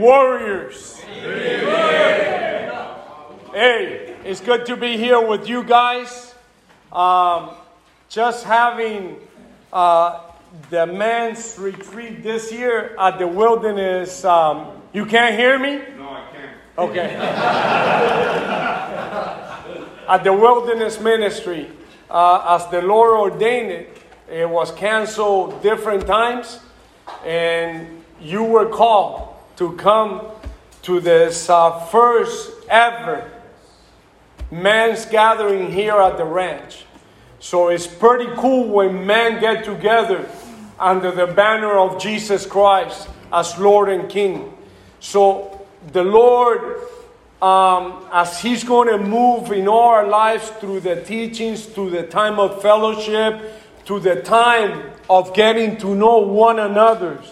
warriors. Hey, it's good to be here with you guys. Um, just having uh, the men's retreat this year at the wilderness. Um, you can't hear me? No, I can't. Okay. At the Wilderness Ministry, uh, as the Lord ordained it, it was canceled different times, and you were called to come to this uh, first ever men's gathering here at the ranch. So it's pretty cool when men get together under the banner of Jesus Christ as Lord and King. So the Lord, um, as He's going to move in our lives through the teachings, through the time of fellowship, to the time of getting to know one another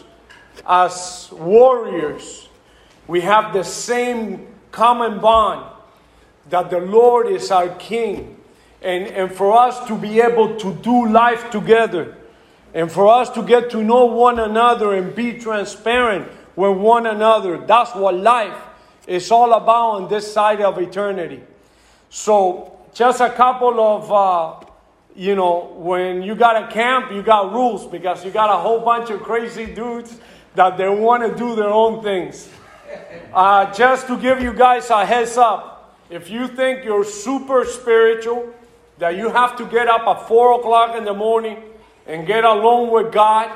as warriors, we have the same common bond that the Lord is our King. And, and for us to be able to do life together, and for us to get to know one another and be transparent with one another, that's what life is all about on this side of eternity. So, just a couple of, uh, you know, when you got a camp, you got rules because you got a whole bunch of crazy dudes that they want to do their own things. Uh, just to give you guys a heads up, if you think you're super spiritual, that you have to get up at 4 o'clock in the morning and get alone with God,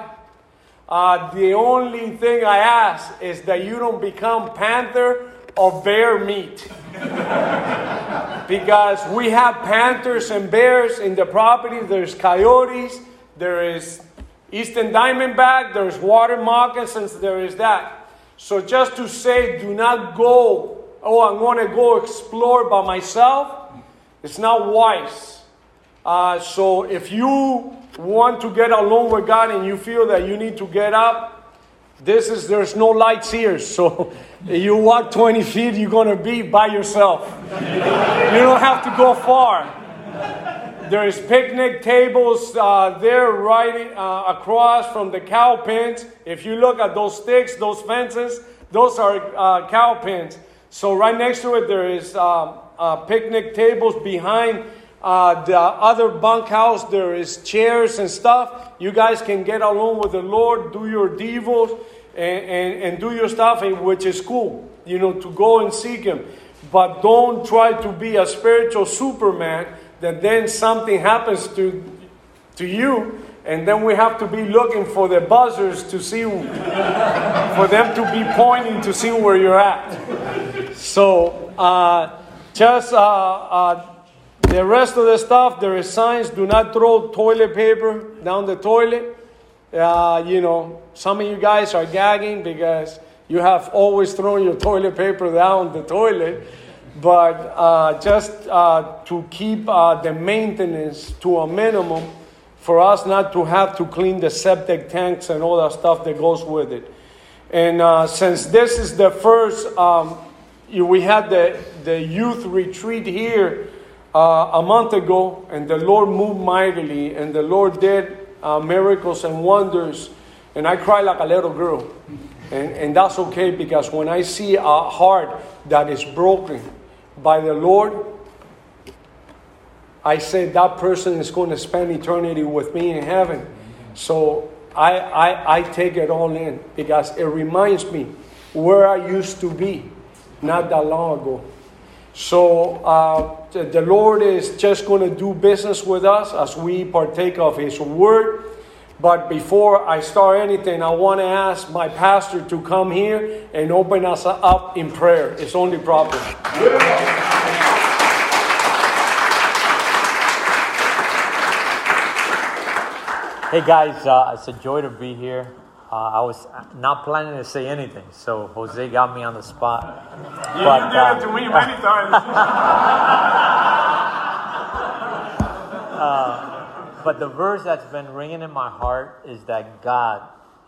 uh, the only thing I ask is that you don't become panther or bear meat. because we have panthers and bears in the property, there's coyotes, there is eastern diamondback, there's water moccasins, there is that. So just to say, do not go, oh, I'm going to go explore by myself, it's not wise. Uh, so if you want to get alone with God and you feel that you need to get up, this is there's no lights here. So you walk 20 feet, you're gonna be by yourself. you don't have to go far. There's picnic tables uh, there right uh, across from the cow pens. If you look at those sticks, those fences, those are uh, cow pens. So right next to it, there is um, uh, picnic tables behind uh, the other bunkhouse, there is chairs and stuff. You guys can get along with the Lord, do your devos, and, and, and do your stuff, which is cool, you know, to go and seek Him. But don't try to be a spiritual Superman that then something happens to, to you, and then we have to be looking for the buzzers to see, for them to be pointing to see where you're at. So, uh, just uh, uh, the rest of the stuff, there is signs do not throw toilet paper down the toilet. Uh, you know, some of you guys are gagging because you have always thrown your toilet paper down the toilet. But uh, just uh, to keep uh, the maintenance to a minimum, for us not to have to clean the septic tanks and all that stuff that goes with it. And uh, since this is the first, um, we had the, the youth retreat here uh, a month ago, and the Lord moved mightily, and the Lord did uh, miracles and wonders, and I cried like a little girl. And, and that's okay because when I see a heart that is broken by the Lord, I say that person is going to spend eternity with me in heaven. So I, I, I take it all in because it reminds me where I used to be not that long ago. So uh, the Lord is just going to do business with us as we partake of His Word. But before I start anything, I want to ask my pastor to come here and open us up in prayer. It's only proper. Hey guys, uh, it's a joy to be here. Uh, I was not planning to say anything, so Jose got me on the spot. You but, did uh, it to me many times. but the verse that's been ringing in my heart is that God,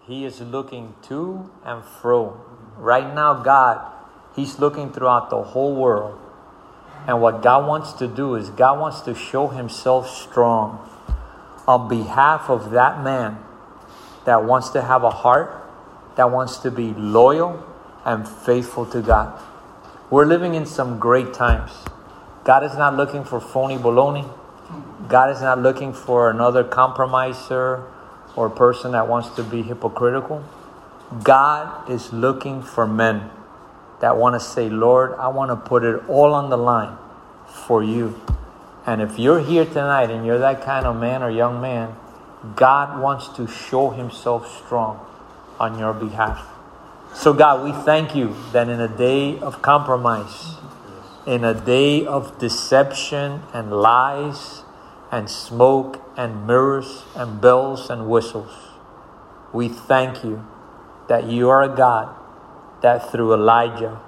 He is looking to and fro. Right now, God, He's looking throughout the whole world. And what God wants to do is God wants to show Himself strong on behalf of that man that wants to have a heart, that wants to be loyal, and faithful to God. We're living in some great times. God is not looking for phony baloney. God is not looking for another compromiser or person that wants to be hypocritical. God is looking for men that want to say, Lord, I want to put it all on the line for you. And if you're here tonight and you're that kind of man or young man, God wants to show himself strong on your behalf. So, God, we thank you that in a day of compromise, in a day of deception and lies and smoke and mirrors and bells and whistles, we thank you that you are a God that through Elijah,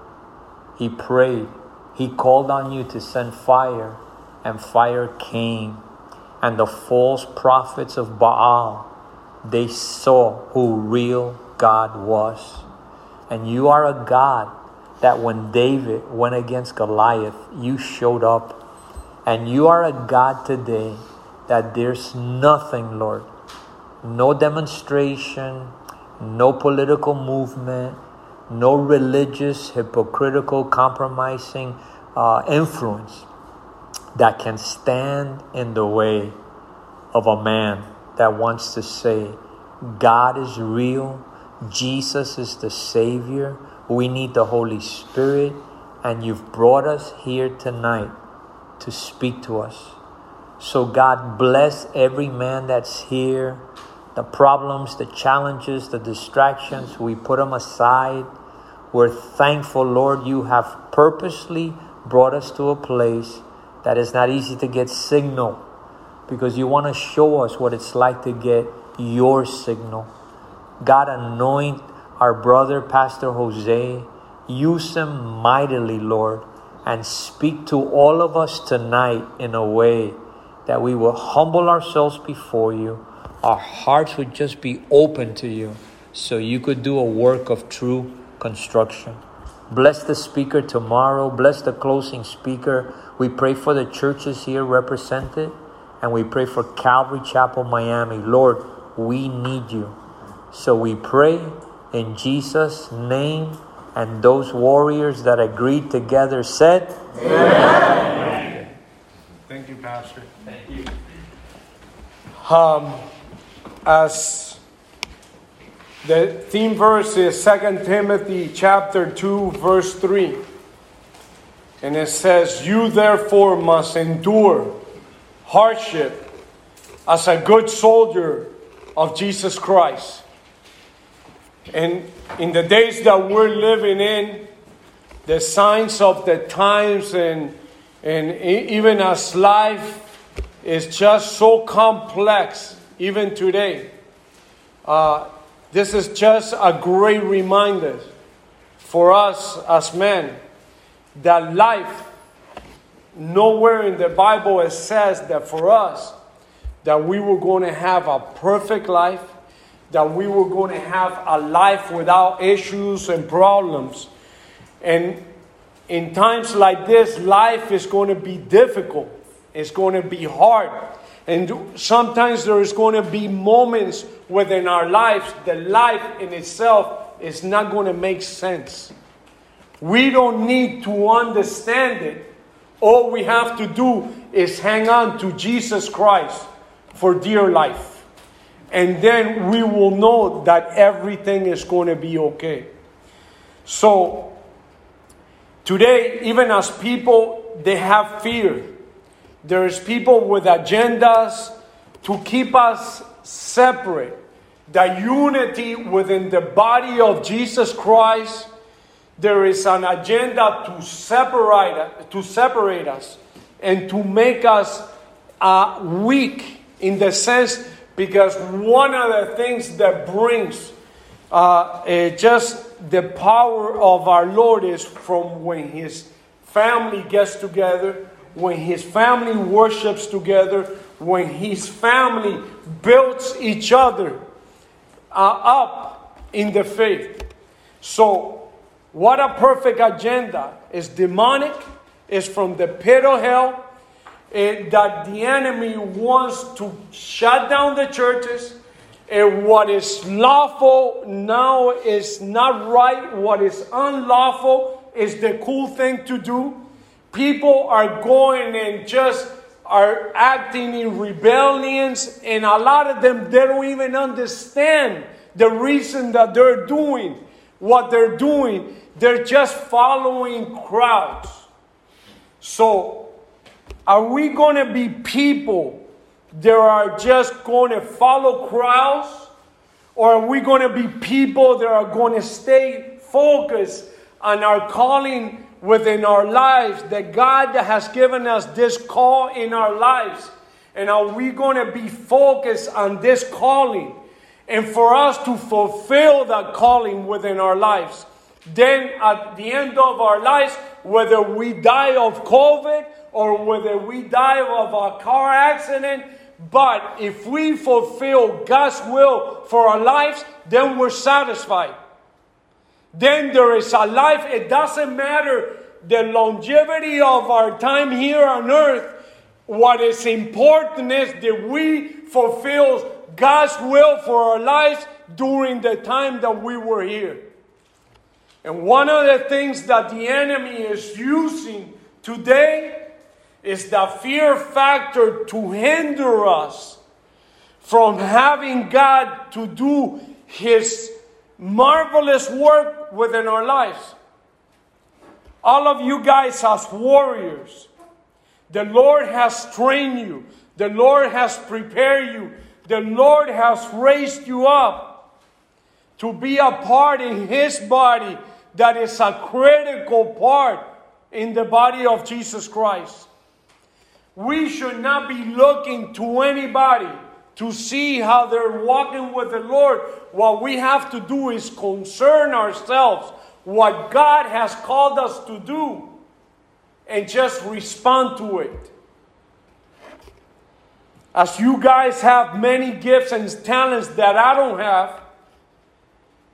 he prayed, he called on you to send fire, and fire came. And the false prophets of Baal, they saw who real God was. And you are a God that when David went against Goliath, you showed up. And you are a God today that there's nothing, Lord, no demonstration, no political movement, no religious, hypocritical, compromising uh, influence that can stand in the way of a man that wants to say, God is real, Jesus is the Savior, we need the Holy Spirit, and you've brought us here tonight to speak to us. So, God, bless every man that's here the problems, the challenges, the distractions, we put them aside. We're thankful, Lord, you have purposely brought us to a place that is not easy to get signal because you want to show us what it's like to get your signal. God, anoint our brother, Pastor Jose. Use him mightily, Lord, and speak to all of us tonight in a way that we will humble ourselves before you our hearts would just be open to you so you could do a work of true construction. Bless the speaker tomorrow. Bless the closing speaker. We pray for the churches here represented, and we pray for Calvary Chapel, Miami. Lord, we need you. So we pray in Jesus' name, and those warriors that agreed together said, Amen. Thank you, Pastor. Thank you. Um, as the theme verse is 2 Timothy chapter 2 verse 3. And it says, "You therefore must endure hardship as a good soldier of Jesus Christ." And in the days that we're living in, the signs of the times and and even as life is just so complex even today. Uh, this is just a great reminder for us as men that life, nowhere in the Bible it says that for us, that we were going to have a perfect life, that we were going to have a life without issues and problems. And in times like this, life is going to be difficult. It's going to be hard. And sometimes there is going to be moments within our lives the life in itself is not going to make sense. We don't need to understand it. All we have to do is hang on to Jesus Christ for dear life. And then we will know that everything is going to be okay. So, today, even as people, they have fear there's people with agendas to keep us separate. The unity within the body of Jesus Christ, there is an agenda to separate, to separate us and to make us uh, weak in the sense because one of the things that brings uh, uh, just the power of our Lord is from when His family gets together when his family worships together, when his family builds each other uh, up in the faith. So, what a perfect agenda is demonic, is from the pit of hell, that the enemy wants to shut down the churches, And what is lawful now is not right. What is unlawful is the cool thing to do. People are going and just are acting in rebellions, and a lot of them they don't even understand the reason that they're doing what they're doing. They're just following crowds. So, are we going to be people that are just going to follow crowds? Or are we going to be people that are going to stay focused on our calling within our lives? That God has given us this call in our lives. And are we going to be focused on this calling? And for us to fulfill that calling within our lives. Then at the end of our lives, whether we die of COVID or whether we die of a car accident, but if we fulfill God's will for our lives, then we're satisfied. Then there is a life. It doesn't matter the longevity of our time here on earth. What is important is that we fulfill God's will for our lives during the time that we were here. And one of the things that the enemy is using today is the fear factor to hinder us from having God to do His marvelous work within our lives. All of you guys, as warriors, the Lord has trained you, the Lord has prepared you, the Lord has raised you up to be a part in His body that is a critical part in the body of Jesus Christ. We should not be looking to anybody to see how they're walking with the Lord. What we have to do is concern ourselves what God has called us to do and just respond to it. As you guys have many gifts and talents that I don't have,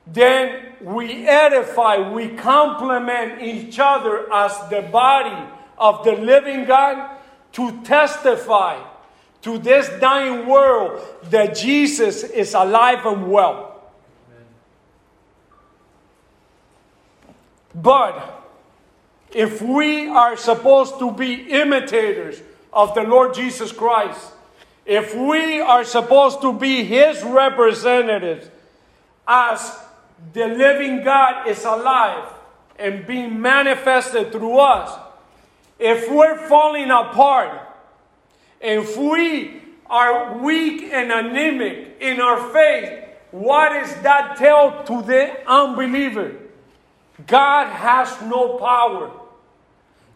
then we edify, we complement each other as the body of the living God to testify to this dying world that Jesus is alive and well. But if we are supposed to be imitators of the Lord Jesus Christ, if we are supposed to be His representatives as the living God is alive and being manifested through us, if we're falling apart, if we are weak and anemic in our faith, what does that tell to the unbeliever? God has no power.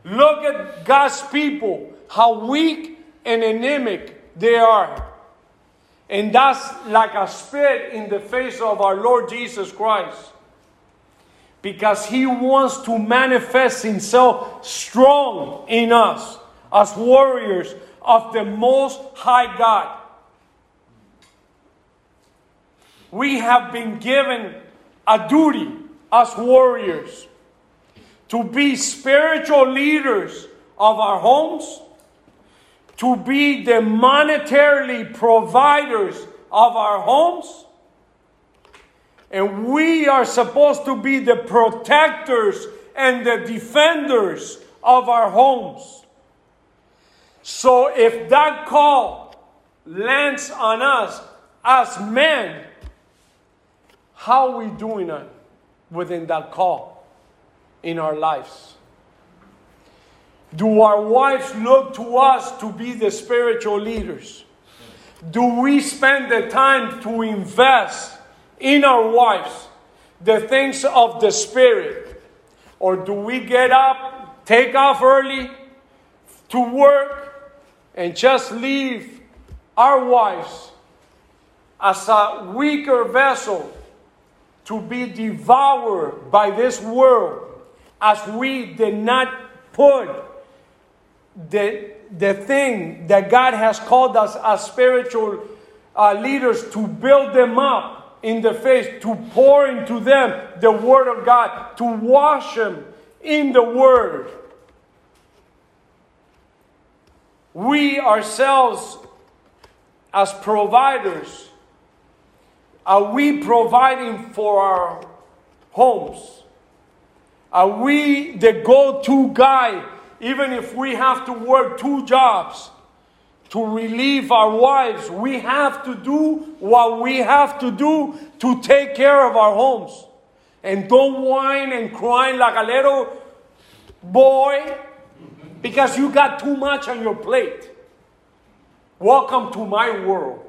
Look at God's people, how weak and anemic they are. And that's like a spit in the face of our Lord Jesus Christ. Because he wants to manifest himself strong in us as warriors of the Most High God. We have been given a duty as warriors to be spiritual leaders of our homes to be the monetarily providers of our homes. And we are supposed to be the protectors and the defenders of our homes. So if that call lands on us as men, how are we doing it within that call in our lives? Do our wives look to us to be the spiritual leaders? Do we spend the time to invest in our wives the things of the Spirit? Or do we get up, take off early to work, and just leave our wives as a weaker vessel to be devoured by this world as we did not put the, the thing that God has called us as spiritual uh, leaders to build them up in the face, to pour into them the Word of God, to wash them in the Word. We ourselves, as providers, Are we providing for our homes? Are we the go to guy, even if we have to work two jobs to relieve our wives? We have to do what we have to do to take care of our homes. And don't whine and cry like a little boy because you got too much on your plate. Welcome to my world.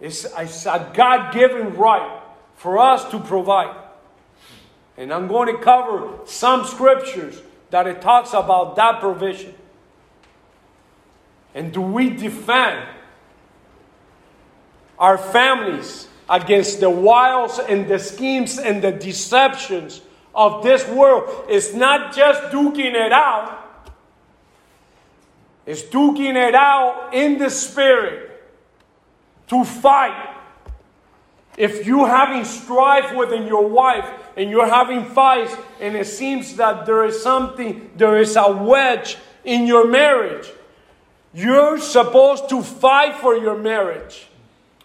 It's, it's a God given right for us to provide. And I'm going to cover some scriptures that it talks about that provision. And do we defend our families against the wiles and the schemes and the deceptions of this world? It's not just duking it out, it's duking it out in the spirit to fight. If you're having strife within your wife and you're having fights and it seems that there is something, there is a wedge in your marriage, you're supposed to fight for your marriage.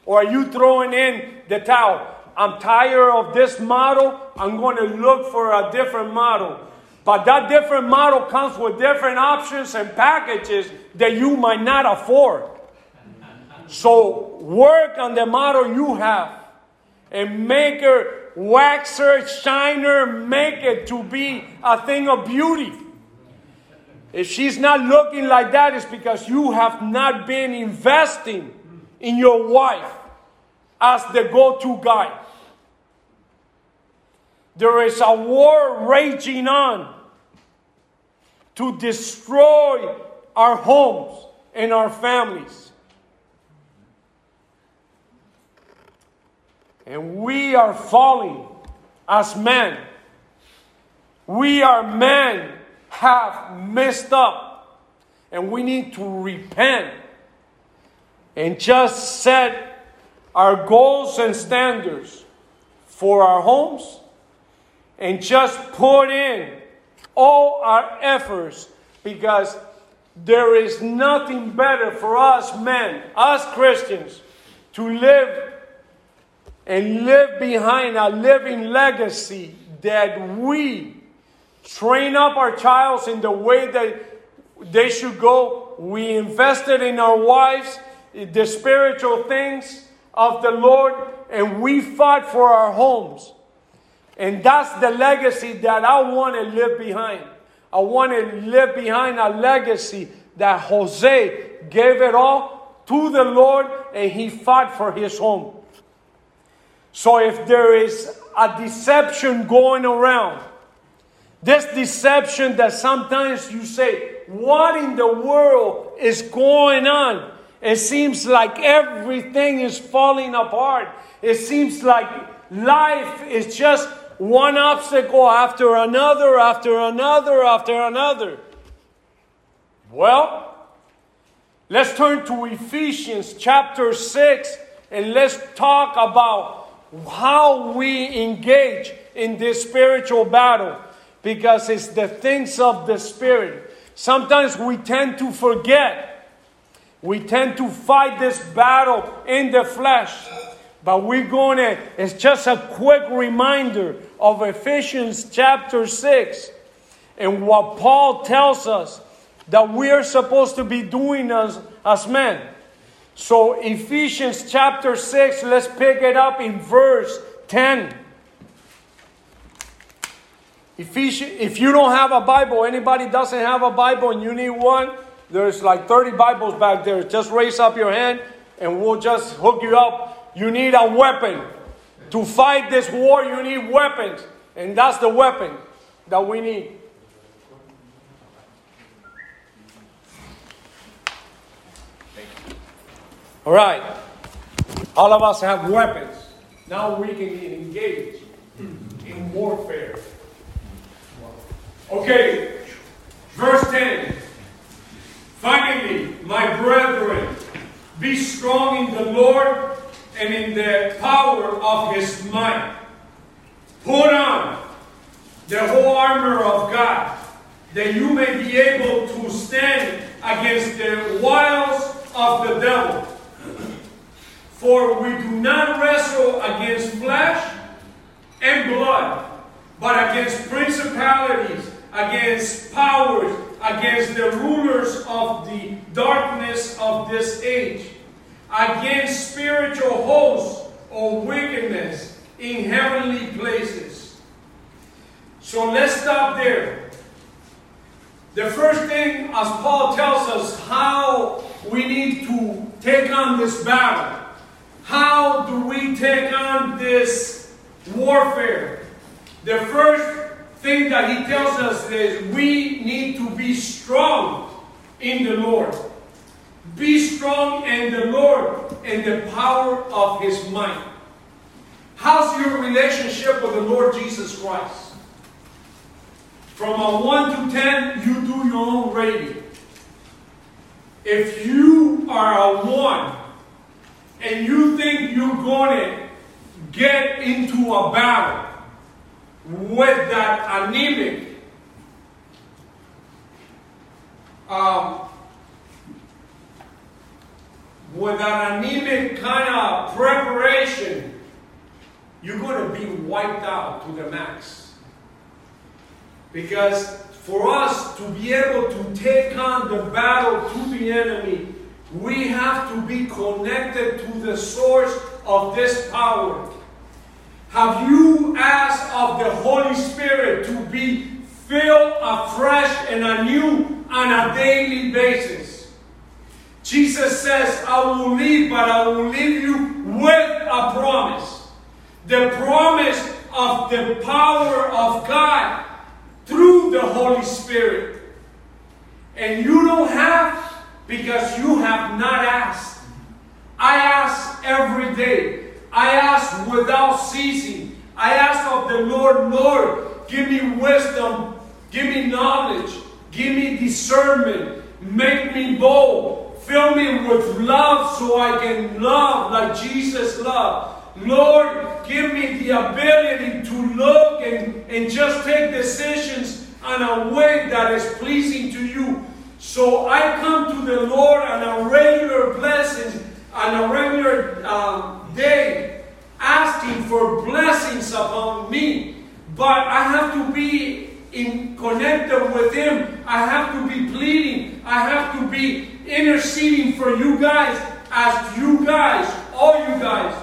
Or are you throwing in the towel? I'm tired of this model. I'm going to look for a different model. But that different model comes with different options and packages that you might not afford. So work on the model you have and make her waxer, shiner, make it to be a thing of beauty. If she's not looking like that, it's because you have not been investing in your wife as the go to guy. There is a war raging on to destroy our homes and our families. And we are falling as men. We are men have messed up. And we need to repent. And just set our goals and standards for our homes. And just put in all our efforts. Because there is nothing better for us men, us Christians, to live and live behind a living legacy that we train up our childs in the way that they should go. We invested in our wives, the spiritual things of the Lord, and we fought for our homes. And that's the legacy that I want to live behind. I want to live behind a legacy that Jose gave it all to the Lord and he fought for his home. So if there is a deception going around, this deception that sometimes you say, What in the world is going on? It seems like everything is falling apart. It seems like life is just one obstacle after another, after another, after another. Well, let's turn to Ephesians chapter 6 and let's talk about how we engage in this spiritual battle because it's the things of the Spirit. Sometimes we tend to forget. We tend to fight this battle in the flesh. But we're going to, it's just a quick reminder of Ephesians chapter 6 and what Paul tells us that we are supposed to be doing as, as men. So, Ephesians chapter 6, let's pick it up in verse 10. If you don't have a Bible, anybody doesn't have a Bible and you need one, there's like 30 Bibles back there. Just raise up your hand and we'll just hook you up. You need a weapon. To fight this war, you need weapons. And that's the weapon that we need. All right. All of us have weapons. Now we can engage in warfare. Okay. Verse 10. Finally, my brethren, be strong in the Lord and in the power of his might. Put on the whole armor of God, that you may be able to stand against the wiles of the devil. For we do not wrestle against flesh and blood, but against principalities, against powers, against the rulers of the darkness of this age, against spiritual hosts of wickedness in heavenly places. So let's stop there. The first thing, as Paul tells us, how we need to take on this battle. How do we take on this warfare? The first thing that he tells us is we need to be strong in the Lord. Be strong in the Lord and the power of his might. How's your relationship with the Lord Jesus Christ? From a 1 to 10, you do your own rating. If you are a 1 and you think you're going to get into a battle with that anemic um, with that anemic kind of preparation, you're going to be wiped out to the max. Because for us to be able to take on the battle to the enemy, we have to be connected to the source of this power. Have you asked of the Holy Spirit to be filled afresh and anew on a daily basis? Jesus says, I will leave, but I will leave you with a promise. The promise of the power of God through the Holy Spirit. And you don't have because you have not asked. I ask every day. I ask without ceasing. I ask of the Lord, Lord, give me wisdom, give me knowledge, give me discernment, make me bold, fill me with love so I can love like Jesus loved. Lord, give me the ability to look and, and just take decisions in a way that is pleasing to you. So I come to the Lord on a regular blessing, on a regular um, day, asking for blessings upon me. But I have to be in connected with Him. I have to be pleading. I have to be interceding for you guys as you guys, all you guys,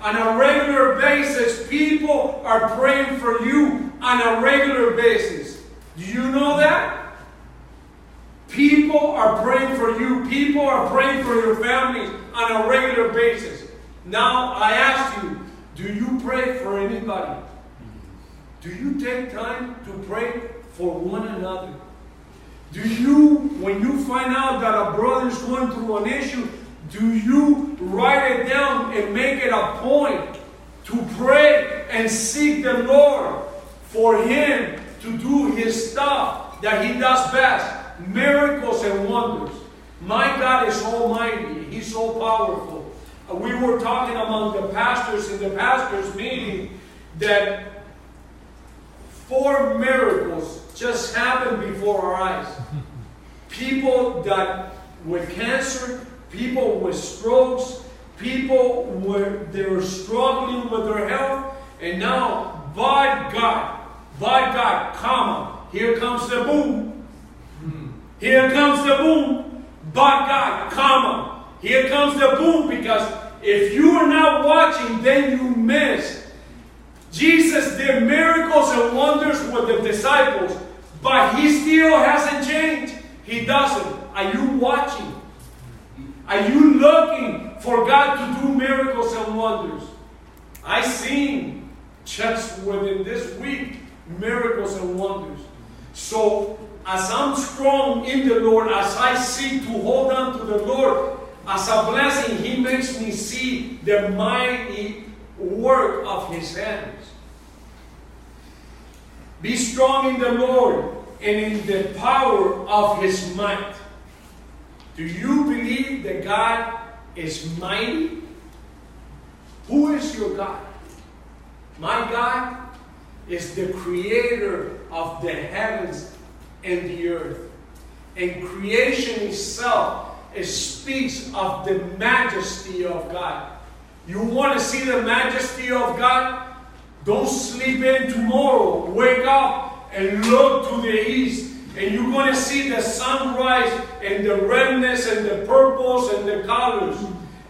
on a regular basis. People are praying for you on a regular basis. Do you know that? People are praying for you. People are praying for your families on a regular basis. Now, I ask you, do you pray for anybody? Do you take time to pray for one another? Do you, when you find out that a brother is going through an issue, do you write it down and make it a point to pray and seek the Lord for him to do his stuff that he does best? miracles and wonders. My God is almighty. He's so powerful. We were talking among the pastors in the pastors' meeting that four miracles just happened before our eyes. People that with cancer, people with strokes, people were they were struggling with their health, and now by God, by God, comma, here comes the boom. Here comes the boom. By God, comma. Here comes the boom because if you are not watching, then you miss. Jesus did miracles and wonders with the disciples, but he still hasn't changed. He doesn't. Are you watching? Are you looking for God to do miracles and wonders? I seen just within this week miracles and wonders. So as I'm strong in the Lord, as I seek to hold on to the Lord, as a blessing, He makes me see the mighty work of His hands. Be strong in the Lord and in the power of His might. Do you believe that God is mighty? Who is your God? My God is the creator of the heavens and the earth. And creation itself it speaks of the majesty of God. You want to see the majesty of God? Don't sleep in tomorrow. Wake up and look to the east. And you're going to see the sunrise and the redness and the purples and the colors.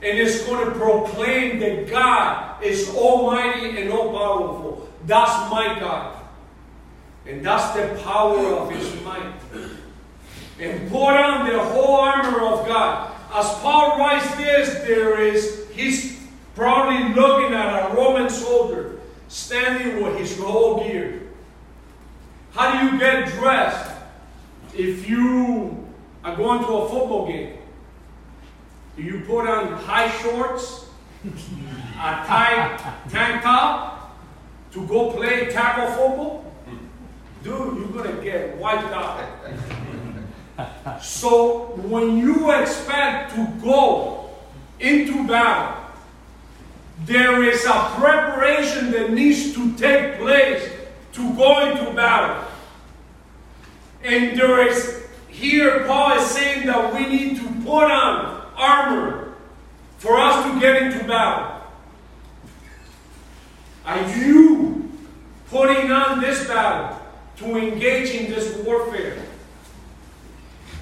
And it's going to proclaim that God is almighty and all powerful. That's my God. And that's the power of his might. And put on the whole armor of God. As Paul writes this, there is, he's probably looking at a Roman soldier standing with his whole gear. How do you get dressed if you are going to a football game? Do you put on high shorts, a tight tank top to go play tackle football? Dude, you're going to get wiped out. So when you expect to go into battle, there is a preparation that needs to take place to go into battle. And there is, here Paul is saying that we need to put on armor for us to get into battle. Are you putting on this battle to engage in this warfare?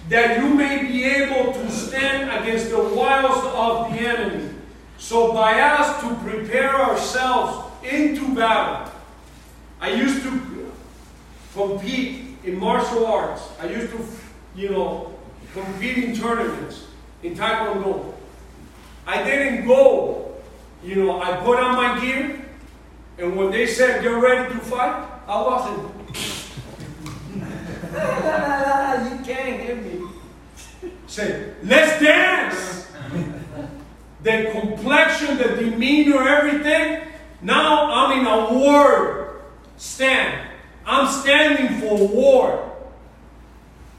That you may be able to stand against the wiles of the enemy. So, by us to prepare ourselves into battle, I used to compete in martial arts. I used to, you know, compete in tournaments in Taekwondo. I didn't go, you know, I put on my gear, and when they said, Get ready to fight, I wasn't. you can't hear me. Say, let's dance! the complexion, the demeanor, everything. Now I'm in a war stand. I'm standing for war.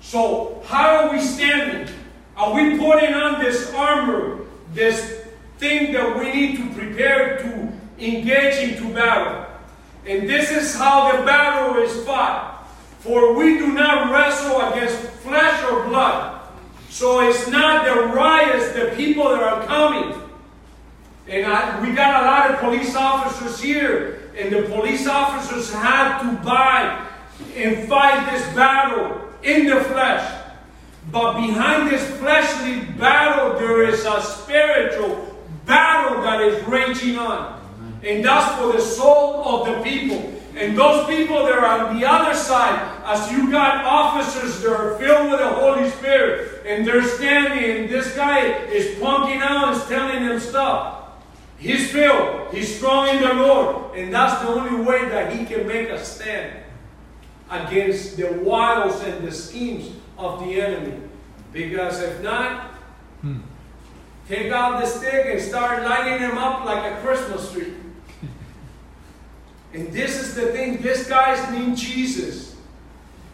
So, how are we standing? Are we putting on this armor, this thing that we need to prepare to engage into battle? And this is how the battle is fought. For we do not wrestle against flesh or blood. So it's not the riots, the people that are coming. And I, we got a lot of police officers here, and the police officers had to buy and fight this battle in the flesh. But behind this fleshly battle, there is a spiritual battle that is raging on. And that's for the soul of the people. And those people that are on the other side, as you got officers that are filled with the Holy Spirit, and they're standing, and this guy is plunking out and telling them stuff. He's filled, he's strong in the Lord, and that's the only way that he can make a stand against the wiles and the schemes of the enemy. Because if not, hmm. take out the stick and start lighting them up like a Christmas tree. And this is the thing, this guy's named Jesus.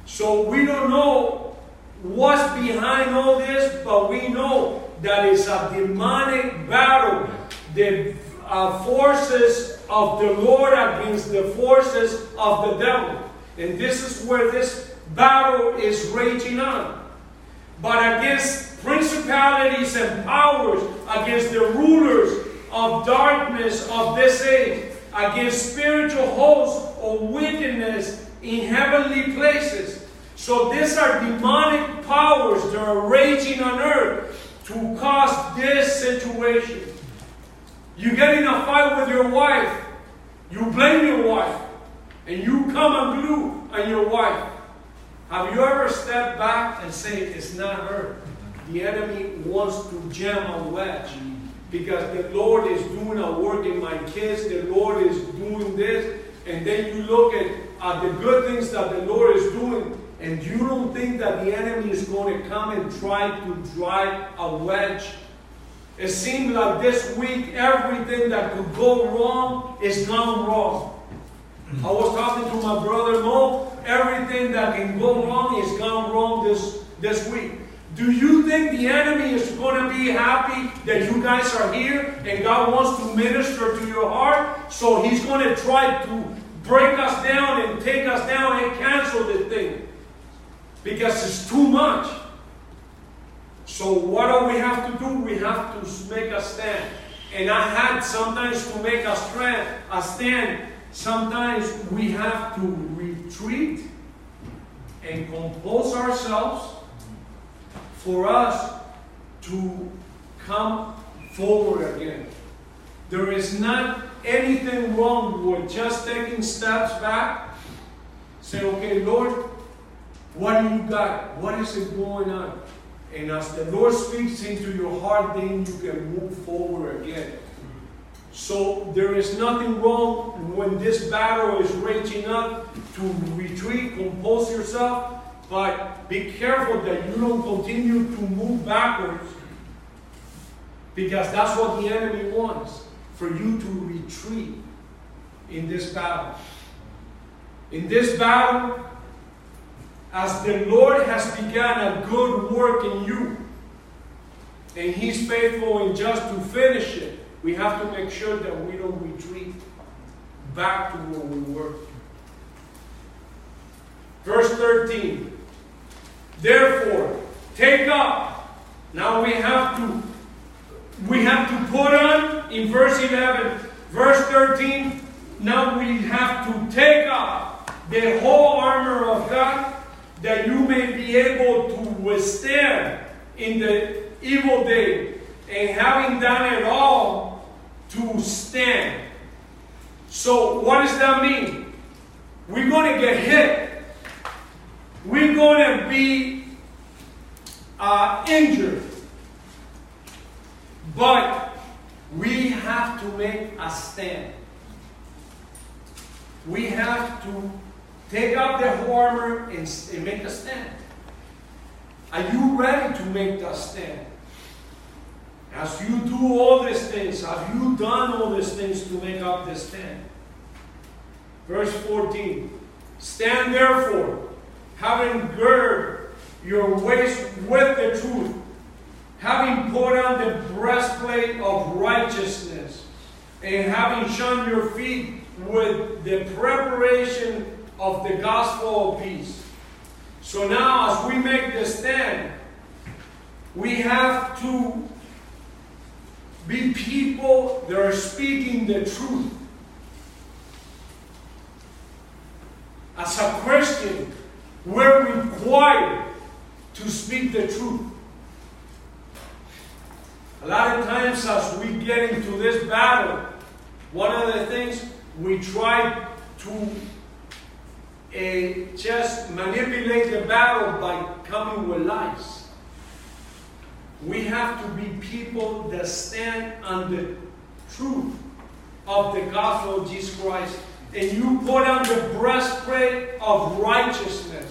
So we don't know what's behind all this, but we know that it's a demonic battle. The uh, forces of the Lord against the forces of the devil. And this is where this battle is raging on. But against principalities and powers, against the rulers of darkness of this age, against spiritual hosts of wickedness in heavenly places. So these are demonic powers that are raging on earth to cause this situation. You get in a fight with your wife, you blame your wife, and you come unglued on your wife. Have you ever stepped back and say, It's not her? The enemy wants to jam a wedge because the Lord is doing a work in my kids, the Lord is doing this, and then you look at, the good things that the Lord is doing, and you don't think that the enemy is going to come and try to drive a wedge. It seems like this week everything that could go wrong is gone wrong. I was talking to my brother Mo. Everything that can go wrong is gone wrong this, this week. Do you think the enemy is going to be happy that you guys are here and God wants to minister to your heart? So he's going to try to break us down and take us down and cancel this thing because it's too much. So what do we have to do? We have to make a stand. And I had sometimes to make a stand, a stand. Sometimes we have to retreat and compose ourselves for us to come forward again. There is not anything wrong with just taking steps back. Say, okay, Lord, what do you got? What is it going on? And as the Lord speaks into your heart, then you can move forward again. So there is nothing wrong when this battle is raging up to retreat, compose yourself, but be careful that you don't continue to move backwards because that's what the enemy wants for you to retreat in this battle. In this battle, as the Lord has begun a good work in you, and He's faithful and just to finish it, we have to make sure that we don't retreat back to where we were. Verse 13. Therefore, take up. Now we have to we have to put on in verse 11, verse 13. Now we have to take up the whole armor of God that you may be able to withstand in the evil day, and having done it all, to stand. So, what does that mean? We're going to get hit. We're going to be uh, injured. But we have to make a stand. We have to take up the armor and, and make a stand. Are you ready to make that stand? As you do all these things, have you done all these things to make up the stand? Verse 14 Stand therefore, having girded your waist with the truth, having put on the breastplate of righteousness, and having shone your feet with the preparation of the gospel of peace. So now, as we make the stand, we have to be people that are speaking the truth. As a Christian, we're required to speak the truth. A lot of times, as we get into this battle, one of the things we try to uh, just manipulate the battle by coming with lies. We have to be people that stand on the truth of the gospel of Jesus Christ. And you put on the breastplate of righteousness.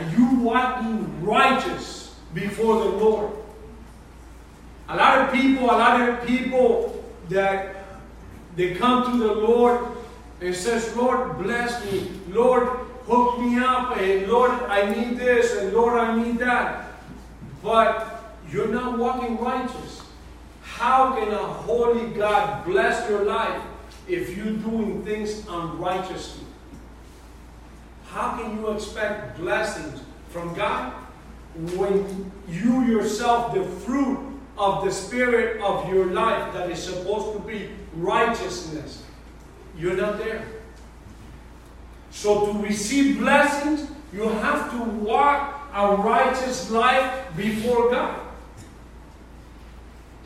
Are you walking righteous before the Lord? A lot of people, a lot of people that they come to the Lord and says, Lord, bless me. Lord, hook me up. And Lord, I need this. And Lord, I need that. But you're not walking righteous. How can a holy God bless your life if you're doing things unrighteously? How can you expect blessings from God when you yourself, the fruit of the spirit of your life that is supposed to be righteousness, you're not there. So to receive blessings, you have to walk a righteous life before God.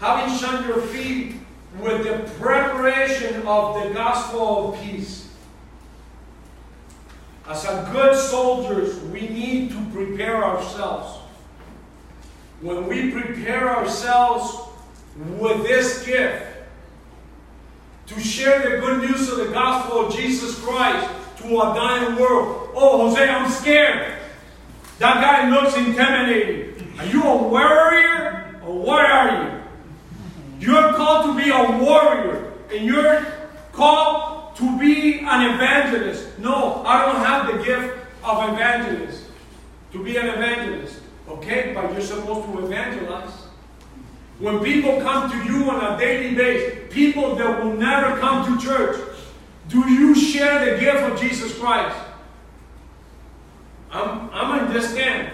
Having shone your feet with the preparation of the gospel of peace. As a good soldiers, we need to prepare ourselves. When we prepare ourselves with this gift, to share the good news of the gospel of Jesus Christ to a dying world. Oh, Jose, I'm scared. That guy looks intimidating. Are you a warrior or what are you? You're called to be a warrior and you're called to be an evangelist. No, I don't have the gift of evangelist to be an evangelist. Okay, but you're supposed to evangelize. When people come to you on a daily basis, people that will never come to church, do you share the gift of Jesus Christ? I'm, I'm in this stand.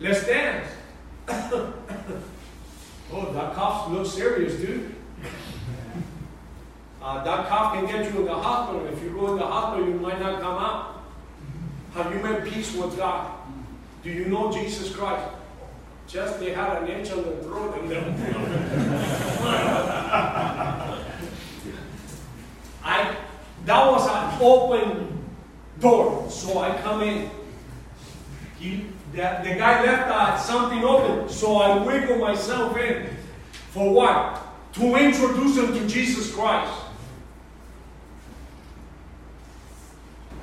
Let's dance. Oh, that cough looks serious, dude. Uh, that cough can get you in the hospital. If you go in the hospital, you might not come out. Have you made peace with God? Do you know Jesus Christ? Just they had an inch on the throat and then. I that was an open door, so I come in. He, the, the guy left uh, something open, so I wiggle myself in. For what? To introduce him to Jesus Christ.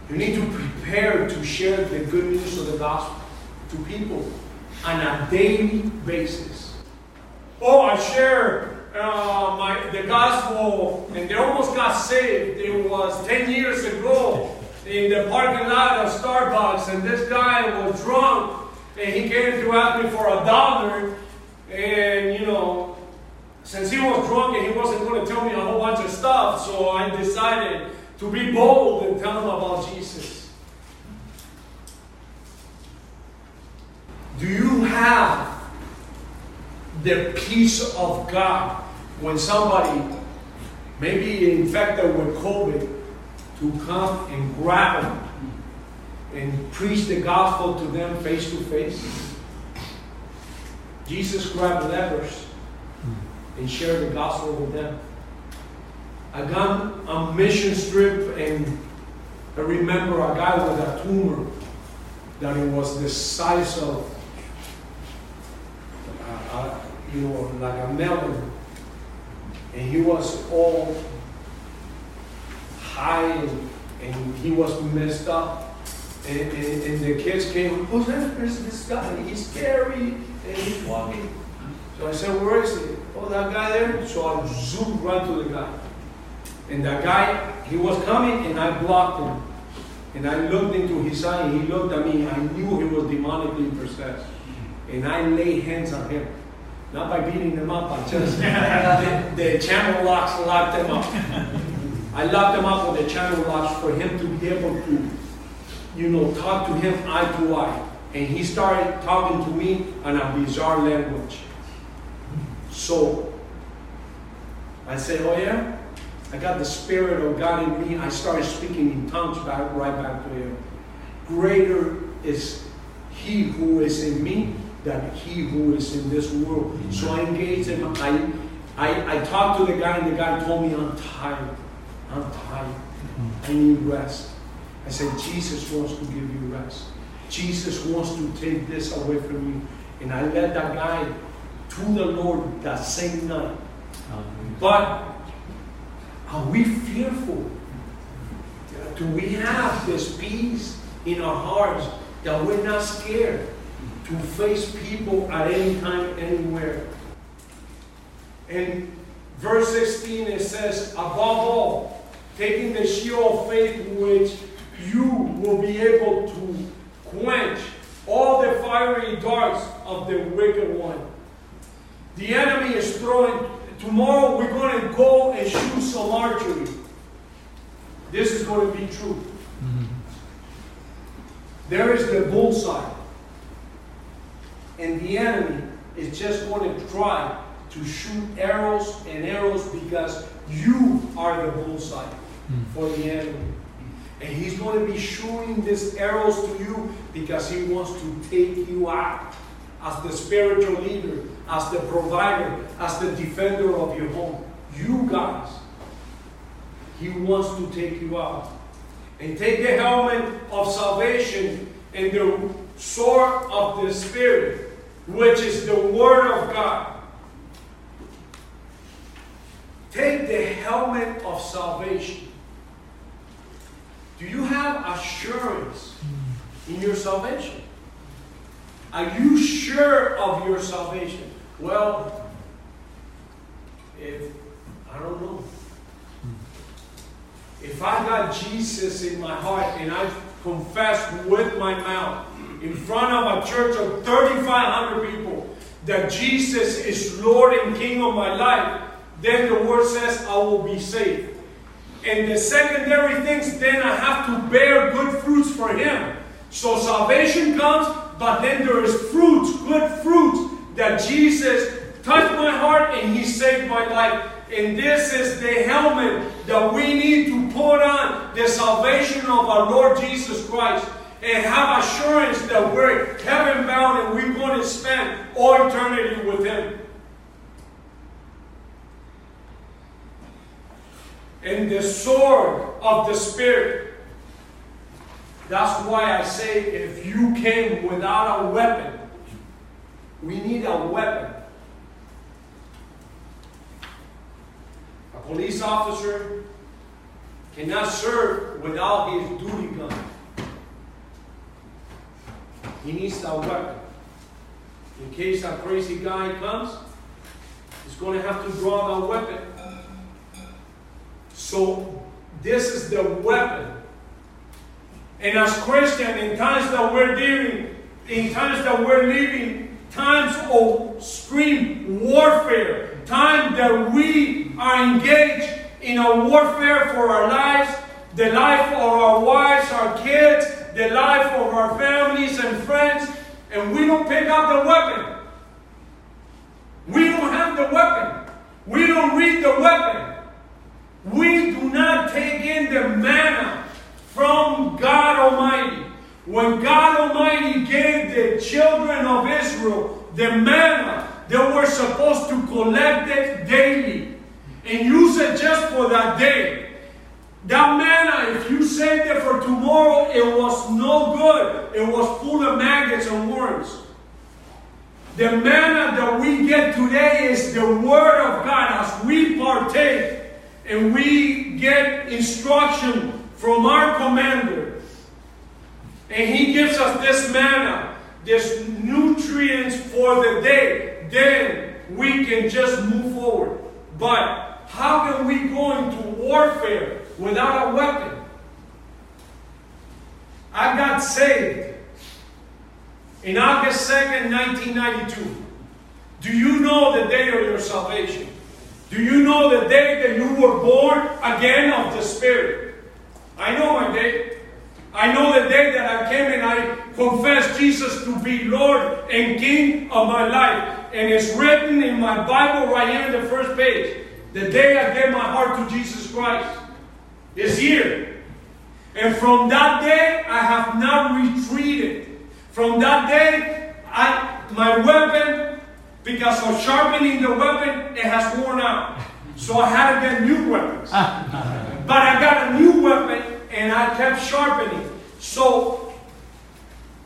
You need to prepare to share the good news of the gospel to people on a daily basis. Oh, I share uh, my, the gospel, and they almost got saved. It was 10 years ago in the parking lot of Starbucks, and this guy was drunk, and he came to ask me for a dollar, and you know, since he was drunk and he wasn't going to tell me a whole bunch of stuff, so I decided to be bold and tell them about Jesus. Do you have the peace of God when somebody maybe infected with COVID to come and grab them and preach the gospel to them face to face? Jesus grabbed lepers and shared the gospel with them. I got a mission trip and I remember a guy with a tumor that it was the size of, uh, uh, you know, like a melon. And he was all high and, and he was messed up. And, and, and the kids came, who's that? There's this guy. He's scary and he's walking. So I said, where is he? Oh, that guy there. So I zoomed right to the guy. And that guy, he was coming and I blocked him. And I looked into his eye and he looked at me. I knew he was demonically possessed. And I laid hands on him. Not by beating him up, I just, the, the channel locks locked him up. I locked him up with the channel locks for him to be able to, you know, talk to him eye to eye. And he started talking to me in a bizarre language. So I said, Oh, yeah? I got the Spirit of God in me. I started speaking in tongues back, right back to him. Greater is He who is in me than He who is in this world. So I engaged him. I, I, I talked to the guy, and the guy told me, I'm tired. I'm tired. I need rest. I said, Jesus wants to give you rest. Jesus wants to take this away from you. And I led that guy to the Lord that same night. But are we fearful? Do we have this peace in our hearts that we're not scared to face people at any time, anywhere? In verse 16, it says, Above all, taking the shield of faith, which you will be able to quench all the fiery darts of the wicked one. The enemy is throwing Tomorrow we're going to go and shoot some archery. This is going to be true. Mm-hmm. There is the bullseye. And the enemy is just going to try to shoot arrows and arrows because you are the bullseye mm-hmm. for the enemy. And he's going to be shooting these arrows to you because he wants to take you out as the spiritual leader, as the provider, as the defender of your home. You guys, He wants to take you out. And take the helmet of salvation and the sword of the Spirit, which is the Word of God. Take the helmet of salvation. Do you have assurance in your salvation? Are you sure of your salvation? Well, if I don't know. If I got Jesus in my heart and I confess with my mouth in front of a church of 3,500 people that Jesus is Lord and King of my life, then the word says I will be saved. And the secondary things, then I have to bear good fruits for Him. So salvation comes, but then there is fruit, good fruit that Jesus touched my heart and He saved my life. And this is the helmet that we need to put on the salvation of our Lord Jesus Christ and have assurance that we're heaven bound and we're going to spend all eternity with Him. And the sword of the Spirit. That's why I say if you came without a weapon, we need a weapon. A police officer cannot serve without his duty gun. He needs a weapon. In case a crazy guy comes, he's going to have to draw the weapon. So, this is the weapon. And as Christians, in times that we're dealing, in times that we're living, times of extreme warfare, time that we are engaged in a warfare for our lives, the life of our wives, our kids, the life of our families and friends, and we don't pick up the weapon. We don't have the weapon. We don't read the weapon. We do not take in the manna from God Almighty. When God Almighty gave the children of Israel the manna, they were supposed to collect it daily and use it just for that day. That manna, if you saved it for tomorrow, it was no good. It was full of maggots and worms. The manna that we get today is the Word of God as we partake and we get instruction from our commander. And he gives us this manna, this nutrients for the day. Then we can just move forward. But how can we go into warfare without a weapon? I got saved in August 2nd, 1992. Do you know the day of your salvation? Do you know the day that you were born again of the Spirit? I know my date. I know the day that I came and I confessed Jesus to be Lord and King of my life. And it's written in my Bible right here in the first page. The day I gave my heart to Jesus Christ is here. And from that day, I have not retreated. From that day, I, my weapon, because of sharpening the weapon, it has worn out. So I had to get new weapons. but I got a new weapon and I kept sharpening. So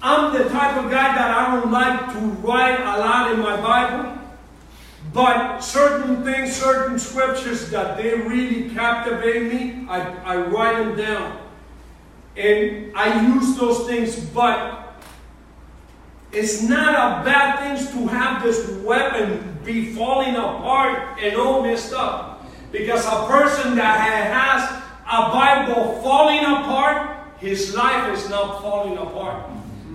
I'm the type of guy that I don't like to write a lot in my Bible. But certain things, certain scriptures that they really captivate me, I, I write them down. And I use those things, but it's not a bad thing to have this weapon be falling apart and all messed up. Because a person that has a Bible falling apart, his life is not falling apart.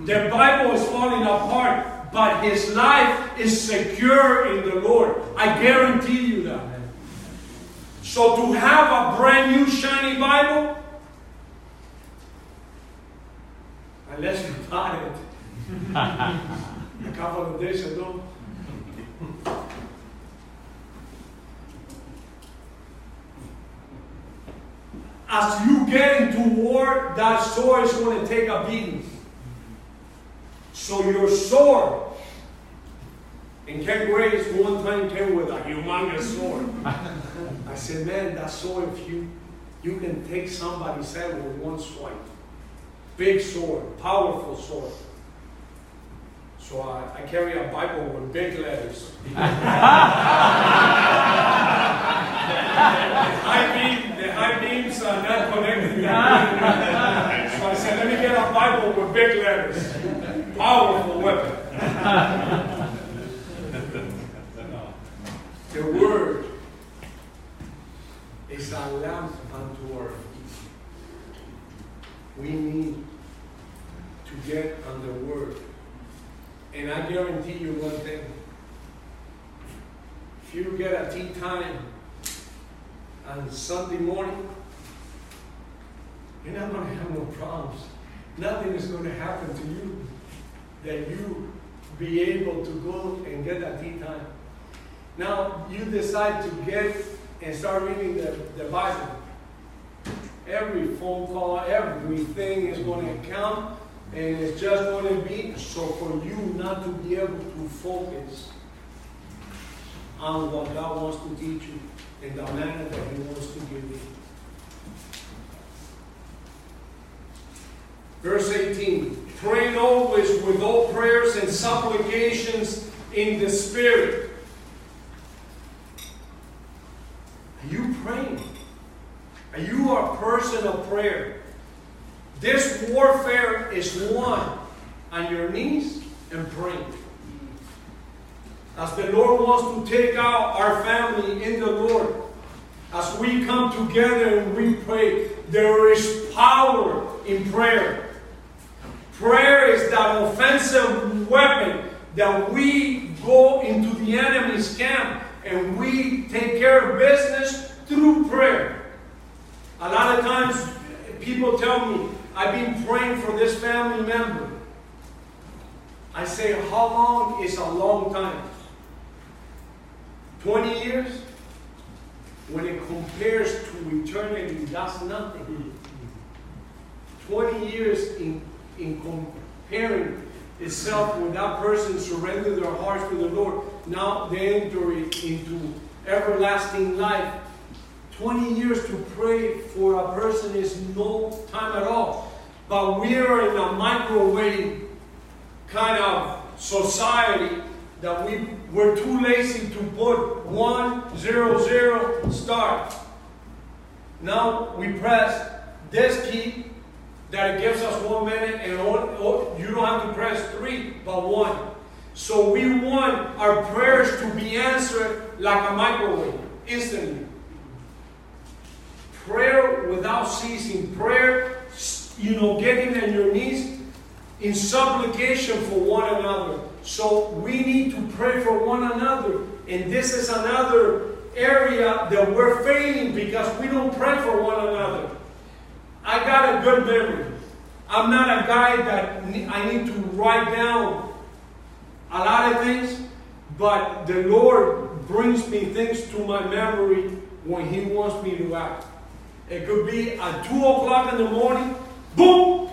The Bible is falling apart, but his life is secure in the Lord. I guarantee you that. So to have a brand new shiny Bible, unless you bought it a couple of days ago. As you get into war, that sword is going to take a beating. So your sword, and Ken Grace one time came with a humongous sword. I said, man, that sword, if you you can take somebody's head with one swipe. Big sword, powerful sword. So I, I carry a Bible with big letters. the high beam, the high beams are not connected. so I said, let me get a Bible with big letters. Powerful weapon. the word is a lamp unto our feet. We need to get on the word. And I guarantee you one thing. If you get a tee time on Sunday morning, you're not going to have no problems. Nothing is going to happen to you that you be able to go and get that tee time. Now you decide to get and start reading the, the Bible. Every phone call, everything is going to count, and it's just going to be so for you not to be able to focus on what God wants to teach you and the manna that He wants to give you. Verse 18 Praying always with all prayers and supplications in the Spirit. Are you praying? Are you a person of prayer? This warfare is won on your knees and praying. As the Lord wants to take out our family in the Lord, as we come together and we pray, there is power in prayer. Prayer is that offensive weapon that we go into the enemy's camp and we take care of business through prayer. A lot of times people tell me, I've been praying for this family member. I say, how long is a long time? 20 years? When it compares to eternity, that's nothing. 20 years in in comparing itself with that person surrender their hearts to the Lord, now they enter into everlasting life. 20 years to pray for a person is no time at all. But we are in a microwave kind of society that we, we're too lazy to put one, zero, zero, start. Now we press this key that it gives us one minute and all, all, oh, you don't have to press three, but one. So we want our prayers to be answered like a microwave, instantly. Prayer without ceasing. Prayer, you know, getting on your knees in supplication for one another. So we need to pray for one another. And this is another area that we're failing because we don't pray for one another. I got a good memory. I'm not a guy that I need to write down a lot of things, but the Lord brings me things to my memory when He wants me to act. It could be at 2 o'clock in the morning, boom!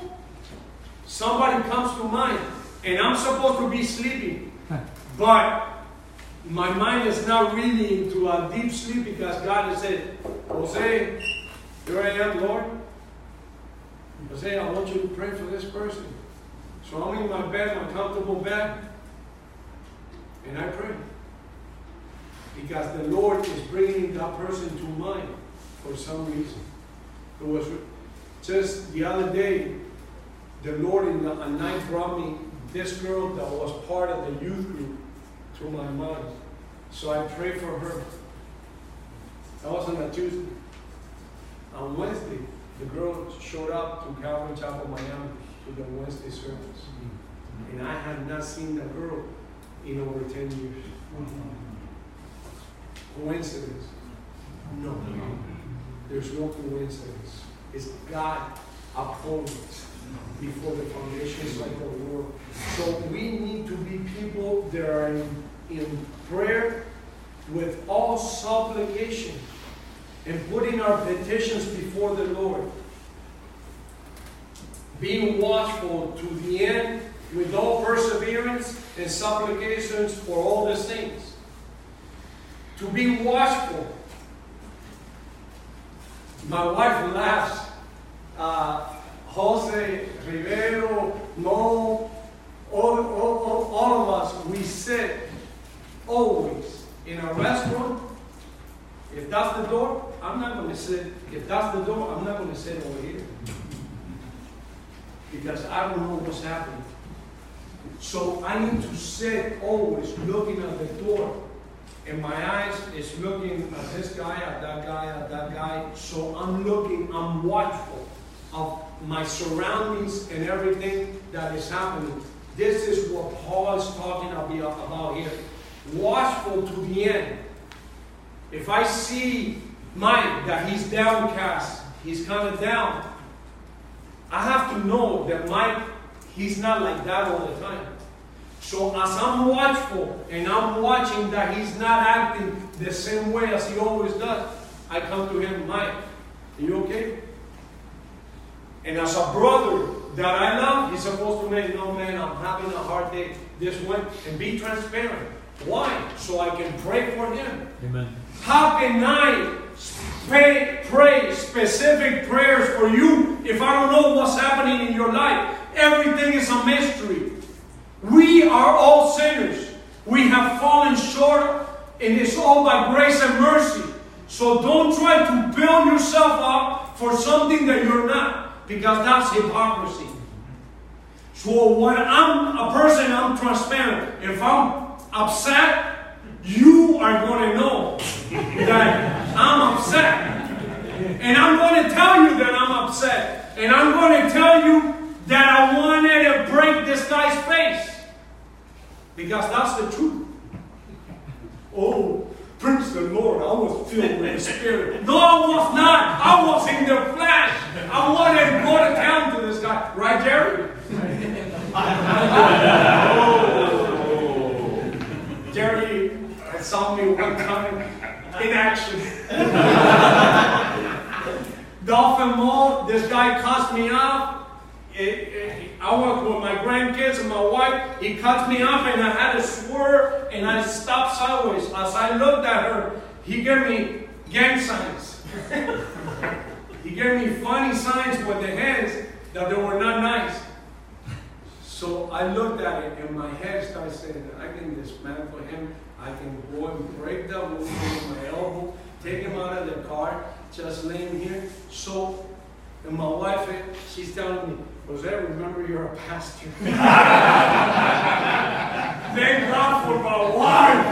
Somebody comes to mind, and I'm supposed to be sleeping, but my mind is not really into a deep sleep because God has said, Jose, here I am, Lord. Jose, I want you to pray for this person. So I'm in my bed, my comfortable bed, and I pray. Because the Lord is bringing that person to mind for some reason. It was just the other day, the Lord in the, night brought me this girl that was part of the youth group to my mind. So I prayed for her. That was on a Tuesday. On Wednesday, the girl showed up to Calvary Chapel, Miami, to the Wednesday service. Mm-hmm. And I had not seen the girl in over 10 years. Coincidence? No. There's no coincidence. It's God appointment before the foundations like the world. So we need to be people that are in, in prayer with all supplication and putting our petitions before the Lord. Being watchful to the end with all perseverance and supplications for all the saints. To be watchful. My wife laughs. Uh, Jose, Rivero, Mo, all, all, all, all of us, we sit always in a restaurant. If that's the door, I'm not going to sit. If that's the door, I'm not going to sit over here. Because I don't know what's happening. So I need to sit always looking at the door. And my eyes is looking at this guy, at that guy, at that guy. So I'm looking, I'm watchful of my surroundings and everything that is happening. This is what Paul is talking about here. Watchful to the end. If I see Mike that he's downcast, he's kind of down, I have to know that Mike, he's not like that all the time. So as I'm watchful and I'm watching that he's not acting the same way as he always does, I come to him, Mike, are you okay? And as a brother that I love, he's supposed to make, no man, I'm having a hard day this way, and be transparent. Why? So I can pray for him. Amen. How can I pray, pray specific prayers for you if I don't know what's happening in your life? Everything is a mystery. We are all sinners. We have fallen short, and it's all by grace and mercy. So don't try to build yourself up for something that you're not, because that's hypocrisy. So when I'm a person, I'm transparent. If I'm upset, you are going to know that I'm upset. And I'm going to tell you that I'm upset. And I'm going to tell you that I wanted to break this guy's face. Because that's the truth. Oh, praise the Lord, I was filled with the Spirit. No, I was not. I was in the flesh. I wanted to go to town to this guy. Right, Jerry? Jerry saw me one time in action. Dolphin Mall, this guy cuts me off. It, it, I work with my grandkids and my wife. He cuts me off, and I had to swerve, and I stopped sideways. As I looked at her, he gave me gang signs. he gave me funny signs with the hands that they were not nice. So I looked at it, and my head started saying, I can dismantle him. I can go and break the roof with my elbow, take him out of the car, just laying here. So, and my wife, eh, she's telling me, Jose, remember you're a pastor. Thank God for my wife.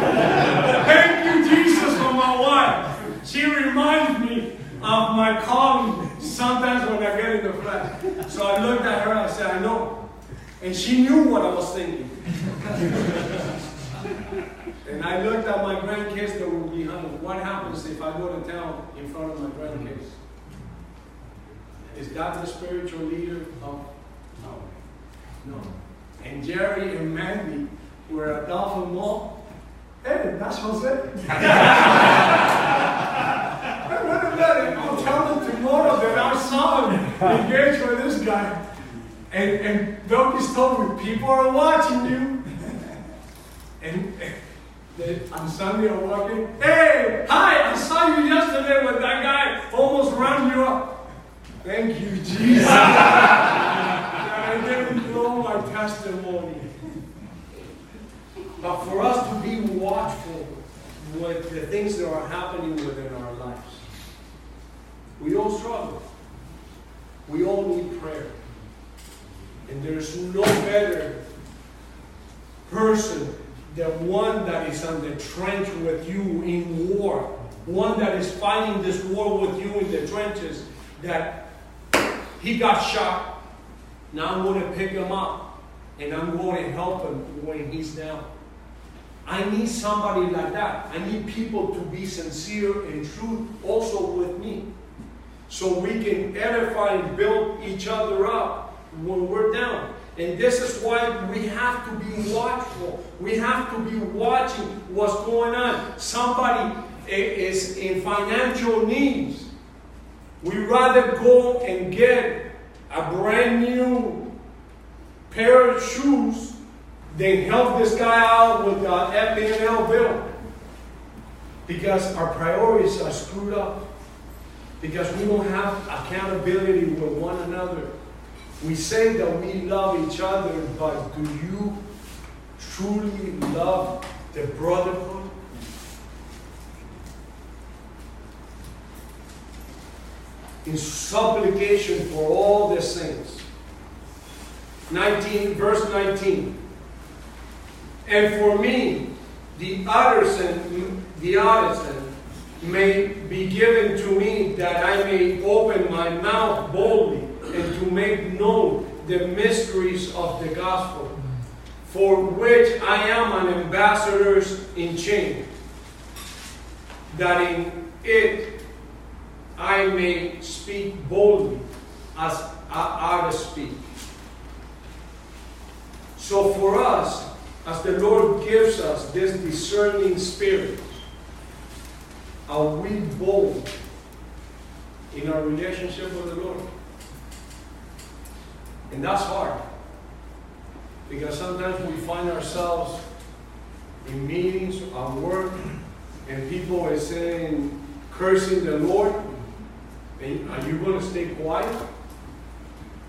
Thank you, Jesus, for my wife. She reminds me of my calling sometimes when I get in the flesh. So I looked at her and I said, I know. And she knew what I was thinking. and I looked at my grandkids that were behind. What happens if I go to town in front of my grandkids? Is that the spiritual leader of? No. No. And Jerry and Mandy were at Dolphin Mall. Hey, that's Jose. I'll tell them tomorrow that I saw him engaged with this guy. And, and Bilkis told me, people are watching you. And, and on Sunday I walk in, hey, hi, I saw you yesterday with that guy, almost ran you up. Thank you, Jesus. I didn't blow my testimony. But for us to be watchful with the things that are happening within our lives, we all struggle. We all need prayer. And there's no better person than one that is on the trench with you in war, one that is fighting this war with you in the trenches, that he got shot. Now I'm going to pick him up and I'm going to help him when he's down. I need somebody like that. I need people to be sincere and true also with me. So we can edify and build each other up when we're down. And this is why we have to be watchful. We have to be watching what's going on. Somebody is in financial needs. We rather go and get a brand new pair of shoes than help this guy out with a FNL bill. Because our priorities are screwed up. Because we don't have accountability with one another. We say that we love each other, but do you truly love the brotherhood? In supplication for all the saints. 19, verse 19. And for me, the artisan, the artisan may be given to me that I may open my mouth boldly and to make known the mysteries of the gospel, mm. for which I am an ambassador in chains, that in it I may speak boldly as I ought to speak. So for us, as the Lord gives us this discerning spirit, are we bold in our relationship with the Lord? And that's hard. Because sometimes we find ourselves in meetings, at work, and people are saying, cursing the Lord. And are you going to stay quiet?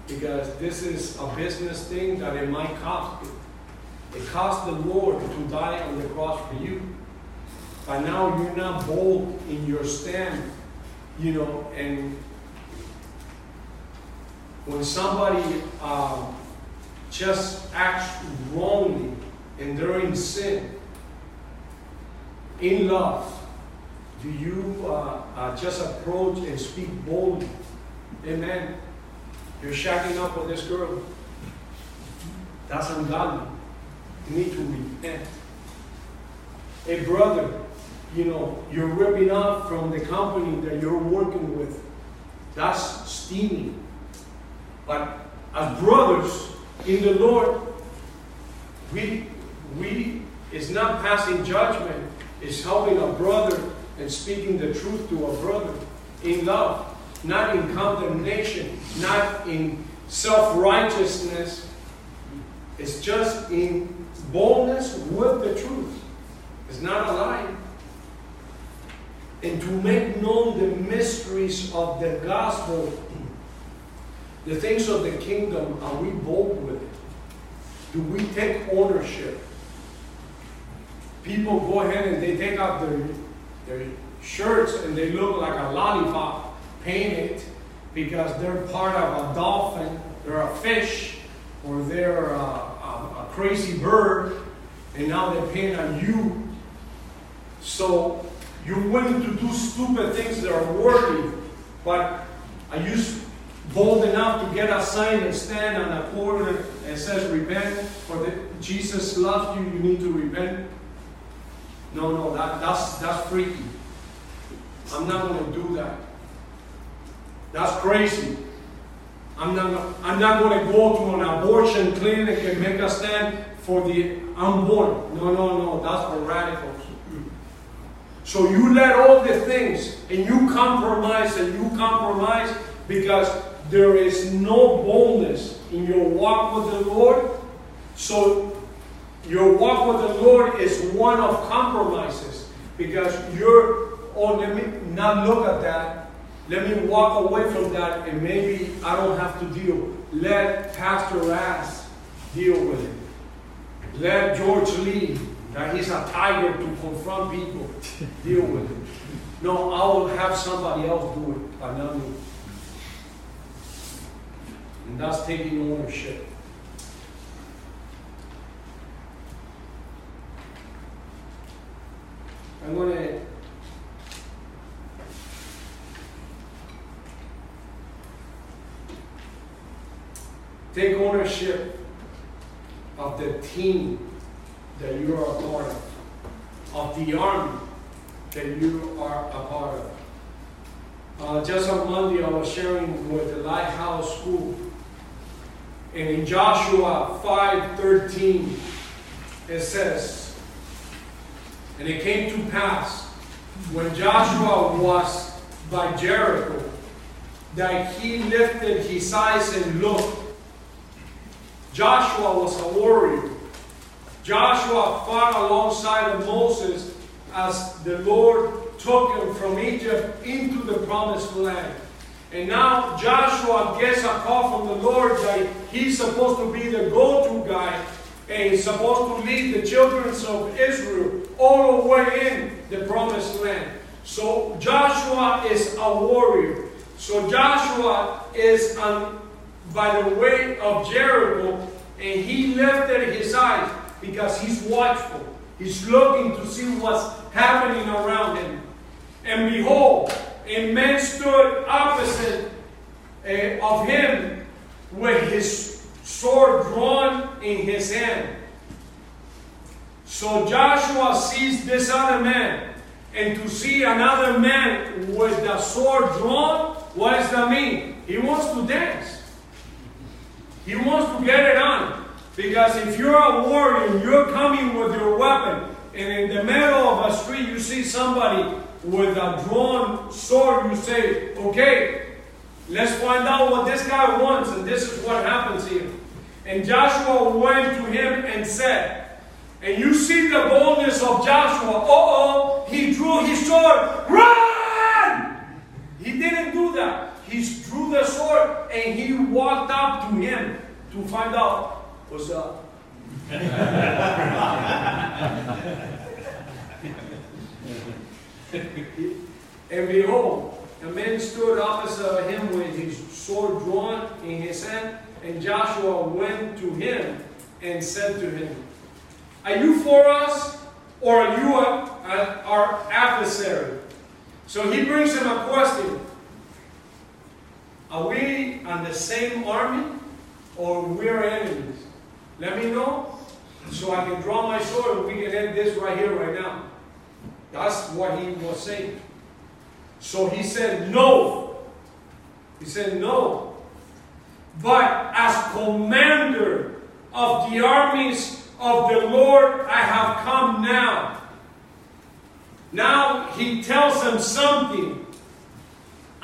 Because this is a business thing that it might cost you. It cost the Lord to die on the cross for you. But now you're not bold in your stand, you know, and when somebody uh, just acts wrongly and they're in sin, in love, do you uh, uh, just approach and speak boldly? Amen. You're shacking up with this girl. That's ungodly. You need to repent. A brother, you know, you're ripping off from the company that you're working with. That's stealing. But as brothers in the Lord, we we is not passing judgment, it's helping a brother and speaking the truth to a brother in love, not in condemnation, not in self-righteousness. It's just in boldness with the truth. It's not a lie. And to make known the mysteries of the gospel, the things of the kingdom, are we bold with it? Do we take ownership? People go ahead and they take out their, their shirts and they look like a lollipop painted because they're part of a dolphin, they're a fish, or they're a, a, a crazy bird, and now they're painting on you. So you're willing to do stupid things that are worthy, but are you bold enough to get a sign and stand on a corner and says repent, for the, Jesus loves you, you need to repent? No, no, that, that's, that's freaky. I'm not going to do that. That's crazy. I'm not, I'm not going to go to an abortion clinic and make a stand for the unborn. No, no, no, that's for radicals. So you let all the things and you compromise and you compromise because there is no boldness in your walk with the Lord. So your walk with the Lord is one of compromises because you're, oh, let me not look at that. Let me walk away from that and maybe I don't have to deal. Let Pastor Ass deal with it. Let George Lee, that he's a tiger to confront people, deal with it. No, I will have somebody else do it, but not me. And thus taking ownership. I'm going to take ownership of the team that you are a part of, of the army that you are a part of. Uh, just on Monday, I was sharing with the Lighthouse School, and in Joshua 5:13, it says, "And it came to pass when Joshua was by Jericho that he lifted his eyes and looked. Joshua was a warrior. Joshua fought alongside of Moses as the Lord took him from Egypt into the promised land. And now Joshua gets a call from the Lord that he's supposed to be the go to guy and he's supposed to lead the children of Israel all the way in the promised land. So Joshua is a warrior. So Joshua is on, by the way of Jericho and he lifted his eyes because he's watchful. He's looking to see what's happening around him. And behold, a man stood opposite uh, of him with his sword drawn in his hand. So Joshua sees this other man. And to see another man with the sword drawn, what does that mean? He wants to dance. He wants to get it on. Because if you're a warrior you're coming with your weapon, and in the middle of a street you see somebody with a drawn sword, you say, okay, let's find out what this guy wants, and this is what happens here. And Joshua went to him and said, and you see the boldness of Joshua. Uh oh, he drew his sword. Run! He didn't do that. He drew the sword and he walked up to him to find out what's up. and behold, a man stood opposite him with his sword drawn in his hand, and Joshua went to him and said to him, Are you for us, or are you a, a, our adversary? So he brings him a question. Are we on the same army, or we're enemies? Let me know, so I can draw my sword and we can end this right here, right now. That's what he was saying. So he said, No. He said, No. But as commander of the armies of the Lord, I have come now. Now he tells them something.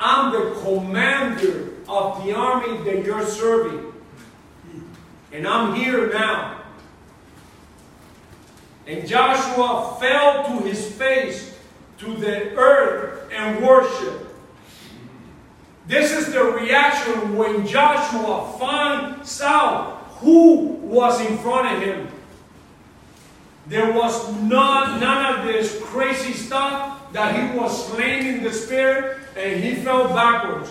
I'm the commander of the army that you're serving. And I'm here now. And Joshua fell to his face to the earth and worshiped. This is the reaction when Joshua finds out who was in front of him. There was not, none of this crazy stuff that he was slain in the spirit and he fell backwards.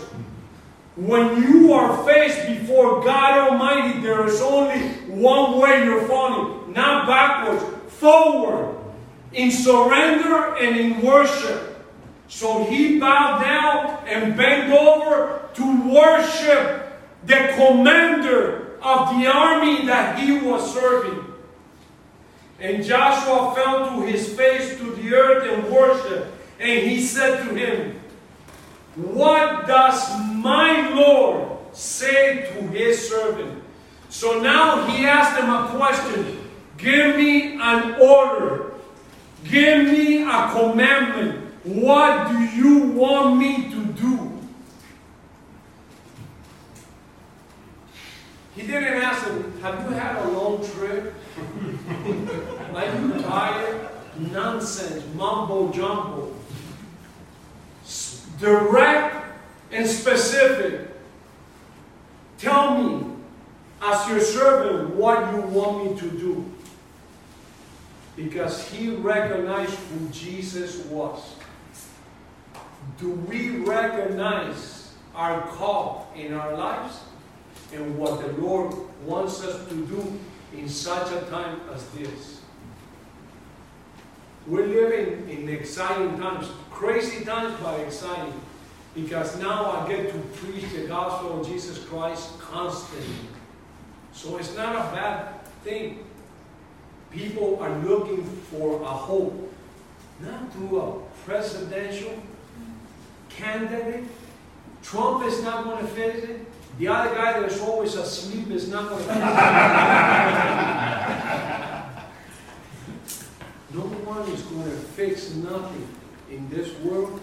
When you are faced before God Almighty, there is only one way you're falling, not backwards, forward in surrender and in worship. So he bowed down and bent over to worship the commander of the army that he was serving. And Joshua fell to his face to the earth and worshiped. And he said to him, What does my Lord say to his servant? So now he asked him a question Give me an order. Give me a commandment. What do you want me to do? He didn't ask him, Have you had a long trip? Are you tired? Nonsense, mumbo jumbo. Direct and specific. Tell me, as your servant, what you want me to do because he recognized who Jesus was. Do we recognize our call in our lives and what the Lord wants us to do in such a time as this? We're living in exciting times, crazy times, but exciting. Because now I get to preach the gospel of Jesus Christ constantly. So it's not a bad thing. People are looking for a hope, not through a presidential candidate. Trump is not going to fix it. The other guy that's always asleep is not going to fix it. no one is going to fix nothing in this world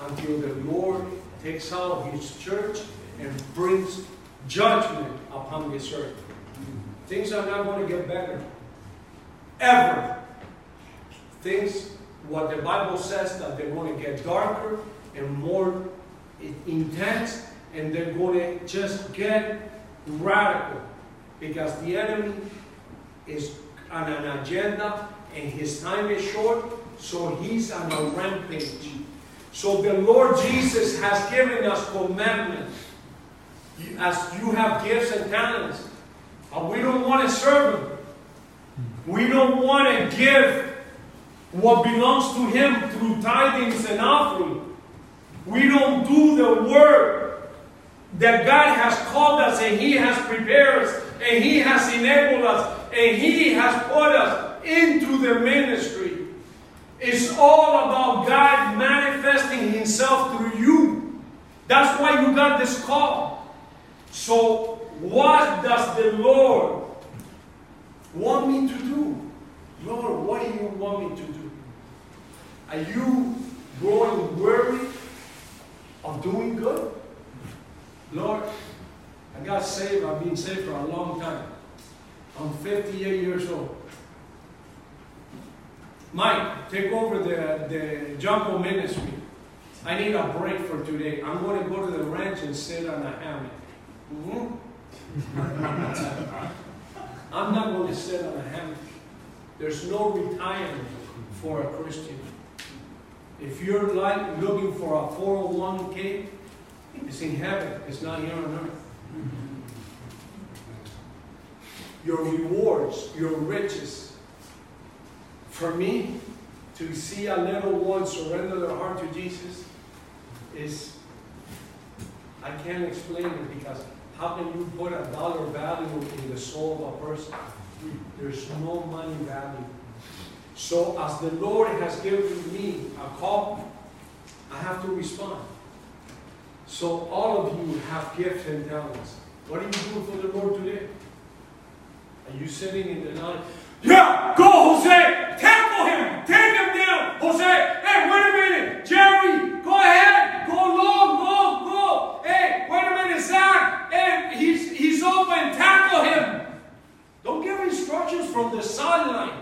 until the Lord takes out his church and brings judgment upon this earth. Things are not going to get better ever. Things, what the Bible says, that they're going to get darker and more intense, and they're going to just get radical because the enemy is on an agenda and his time is short, so he's on a rampage. So the Lord Jesus has given us commandments. As you have gifts and talents, and we don't want to serve him. We don't want to give what belongs to Him through tithings and offering. We don't do the work that God has called us and He has prepared us and He has enabled us and He has put us into the ministry. It's all about God manifesting Himself through you. That's why you got this call. So, what does the Lord want me to do? Lord, what do you want me to do? Are you growing weary of doing good? Lord, I got saved. I've been saved for a long time. I'm 58 years old. Mike, take over the, the Jumbo ministry. I need a break for today. I'm going to go to the ranch and sit on a hammock. Mhm. I'm not going to sit on a hammock. There's no retirement for a Christian. If you're like looking for a 401k, it's in heaven. It's not here on earth. Your rewards, your riches. For me, to see a little one surrender their heart to Jesus is, I can't explain it because how can you put a dollar value in the soul of a person? There's no money value. So as the Lord has given me a call, I have to respond. So all of you have gifts and talents. What are you doing for the Lord today? Are you sitting in the night? Yeah, go, Jose! Tackle him! Take him down! Jose! Hey, wait a minute! Jerry, go ahead! Go long, go! Hey, wait a minute, Zach! Hey, he's, he's open! Tackle him! Don't give instructions from the sideline.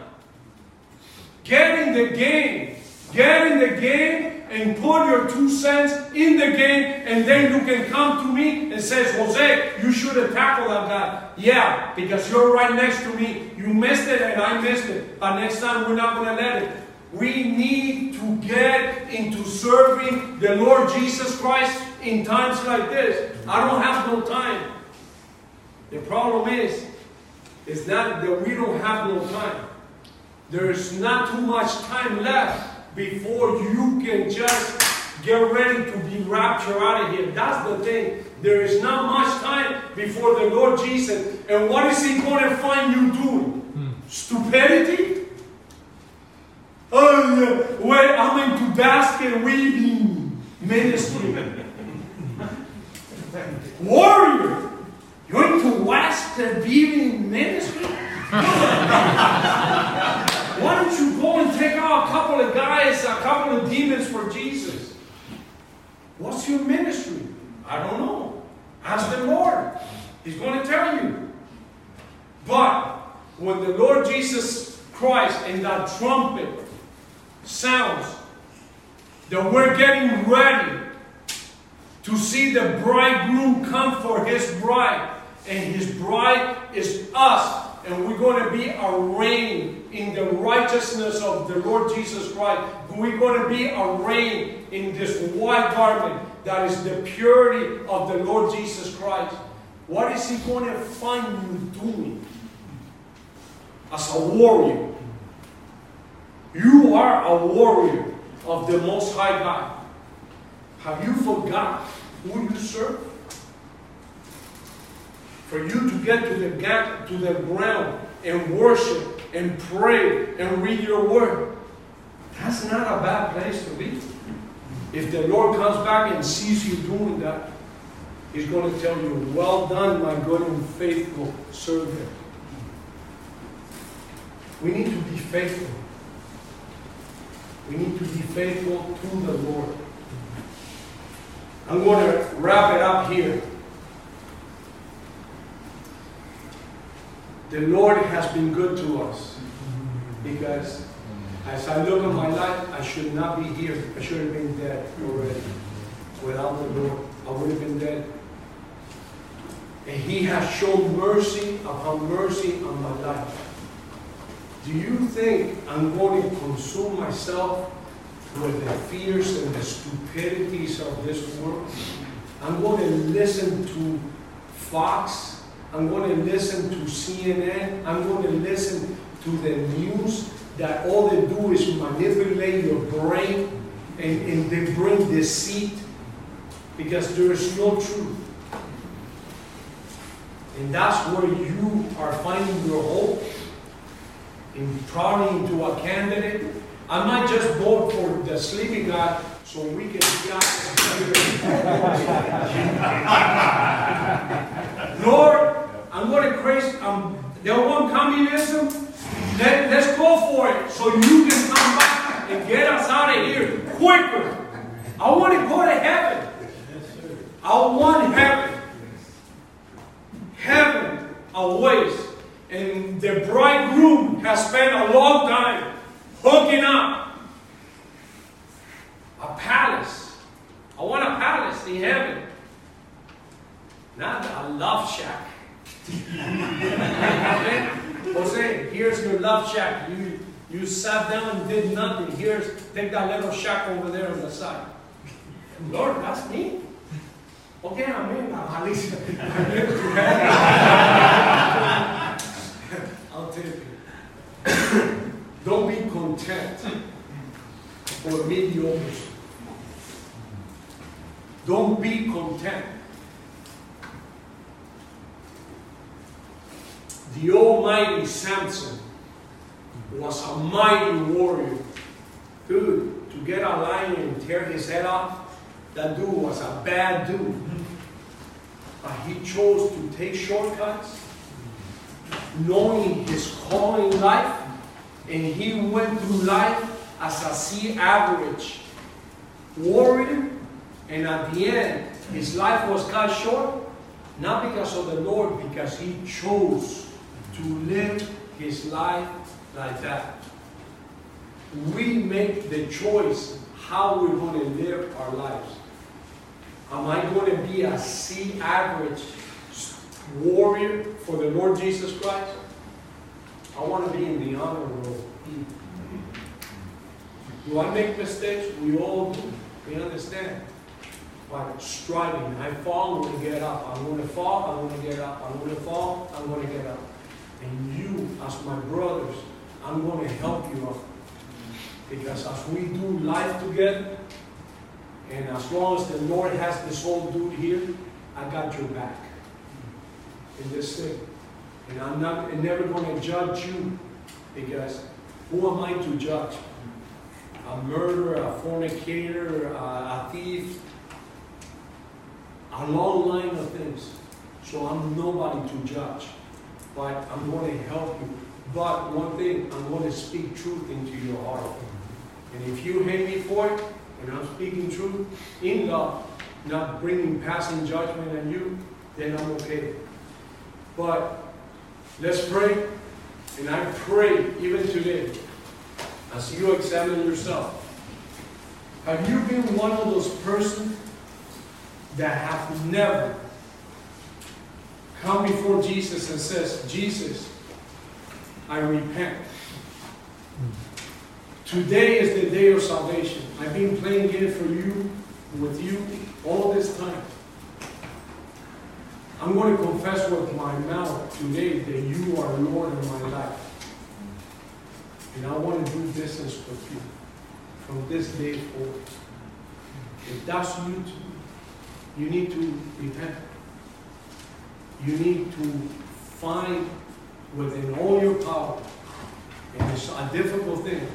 Get in the game. Get in the game and put your two cents in the game, and then you can come to me and says, Jose, you should have tackled that guy. Yeah, because you're right next to me. You missed it and I missed it. But next time we're not to let it. We need to get into serving the Lord Jesus Christ in times like this. I don't have no time. The problem is, is not that we don't have no time. There's not too much time left before you can just get ready to be raptured out of here. That's the thing. There is not much time before the Lord Jesus. And what is He going to find you doing? Hmm. Stupidity? Oh, yeah. wait, I'm into basket weaving ministry. Warrior, you're into weaving ministry? Why don't you go and take out a couple of guys, a couple of demons for Jesus? What's your ministry? I don't know. Ask the Lord. He's going to tell you. But when the Lord Jesus Christ and that trumpet sounds, that we're getting ready to see the bridegroom come for his bride, and his bride is us, and we're going to be arraigned in the righteousness of the Lord Jesus Christ. We're going to be arraigned in this white garment that is the purity of the Lord Jesus Christ. What is He going to find you doing as a warrior? You are a warrior of the Most High God. Have you forgot who you serve? For you to get to the gap, to the ground and worship and pray and read your word, that's not a bad place to be. If the Lord comes back and sees you doing that, He's going to tell you, Well done, my good and faithful servant. We need to be faithful. We need to be faithful to the Lord. I'm going to wrap it up here. The Lord has been good to us because as I look at my life, I should not be here. I should have been dead already. Without the Lord, I would have been dead. And He has shown mercy upon mercy on my life. Do you think I'm going to consume myself with the fears and the stupidities of this world? I'm going to listen to Fox. I'm going to listen to CNN. I'm going to listen to the news that all they do is manipulate your brain and, and they bring deceit because there is no truth. And that's where you are finding your hope in prodding into a candidate. I might just vote for the sleeping guy so we can Lord, I'm going to crazy. Um, They want communism. Let, let's go for it so you can come back and get us out of here quicker. I want to go to heaven. I want heaven. Heaven awaits. And the bridegroom has spent a long time hooking up a palace. I want a palace in heaven. Not a love shack. Jose, here's your love shack. You you sat down and did nothing. Here's take that little shack over there on the side. Lord, that's me. Okay, I'm in. At least I'll take it. Don't be content for mediocre. Don't be content. The almighty Samson was a mighty warrior. Dude, to get a lion and tear his head off, that dude was a bad dude. But he chose to take shortcuts, knowing his calling life, and he went through life as a C average warrior, and at the end, his life was cut short, not because of the Lord, because he chose to live his life like that. We make the choice how we're going to live our lives. Am I going to be a C average warrior for the Lord Jesus Christ? I want to be in the honor roll. Do I make mistakes? We all do. We understand. But striving, I fall, I'm going to get up. I'm going to fall, I'm going to get up. I'm going to fall, I'm going to get up. And you, as my brothers, I'm going to help you up. Because as we do life together, and as long as the Lord has this old dude here, I got your back in this thing. And I'm not I'm never going to judge you because who am I to judge? A murderer, a fornicator, a, a thief, a long line of things. So I'm nobody to judge. But I'm going to help you. But one thing, I'm going to speak truth into your heart. And if you hate me for it, and I'm speaking truth in love, not bringing passing judgment on you, then I'm okay. But let's pray. And I pray even today, as you examine yourself, have you been one of those persons that have never come before Jesus and says, Jesus, I repent. Today is the day of salvation. I've been playing games for you, with you, all this time. I'm going to confess with my mouth today that you are Lord in my life. And I want to do business with you from this day forward. If that's you, you need to repent. You need to find within all your power, and it's a difficult thing,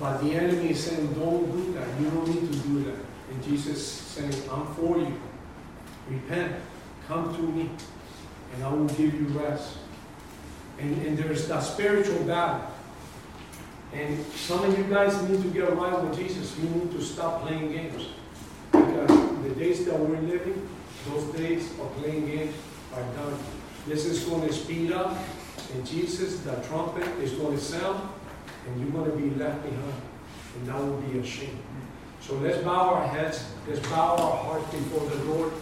but the enemy is saying, don't do that. You don't need to do that. And Jesus saying, I'm for you. Repent. Come to me. And I will give you rest. And, and there's that spiritual battle. And some of you guys need to get right with Jesus. You need to stop playing games. Because the days that we're living, those days of playing games are done. This is going to speed up. And Jesus, the trumpet, is going to sound and you're going to be left behind. And that will be a shame. So let's bow our heads, let's bow our hearts before the Lord.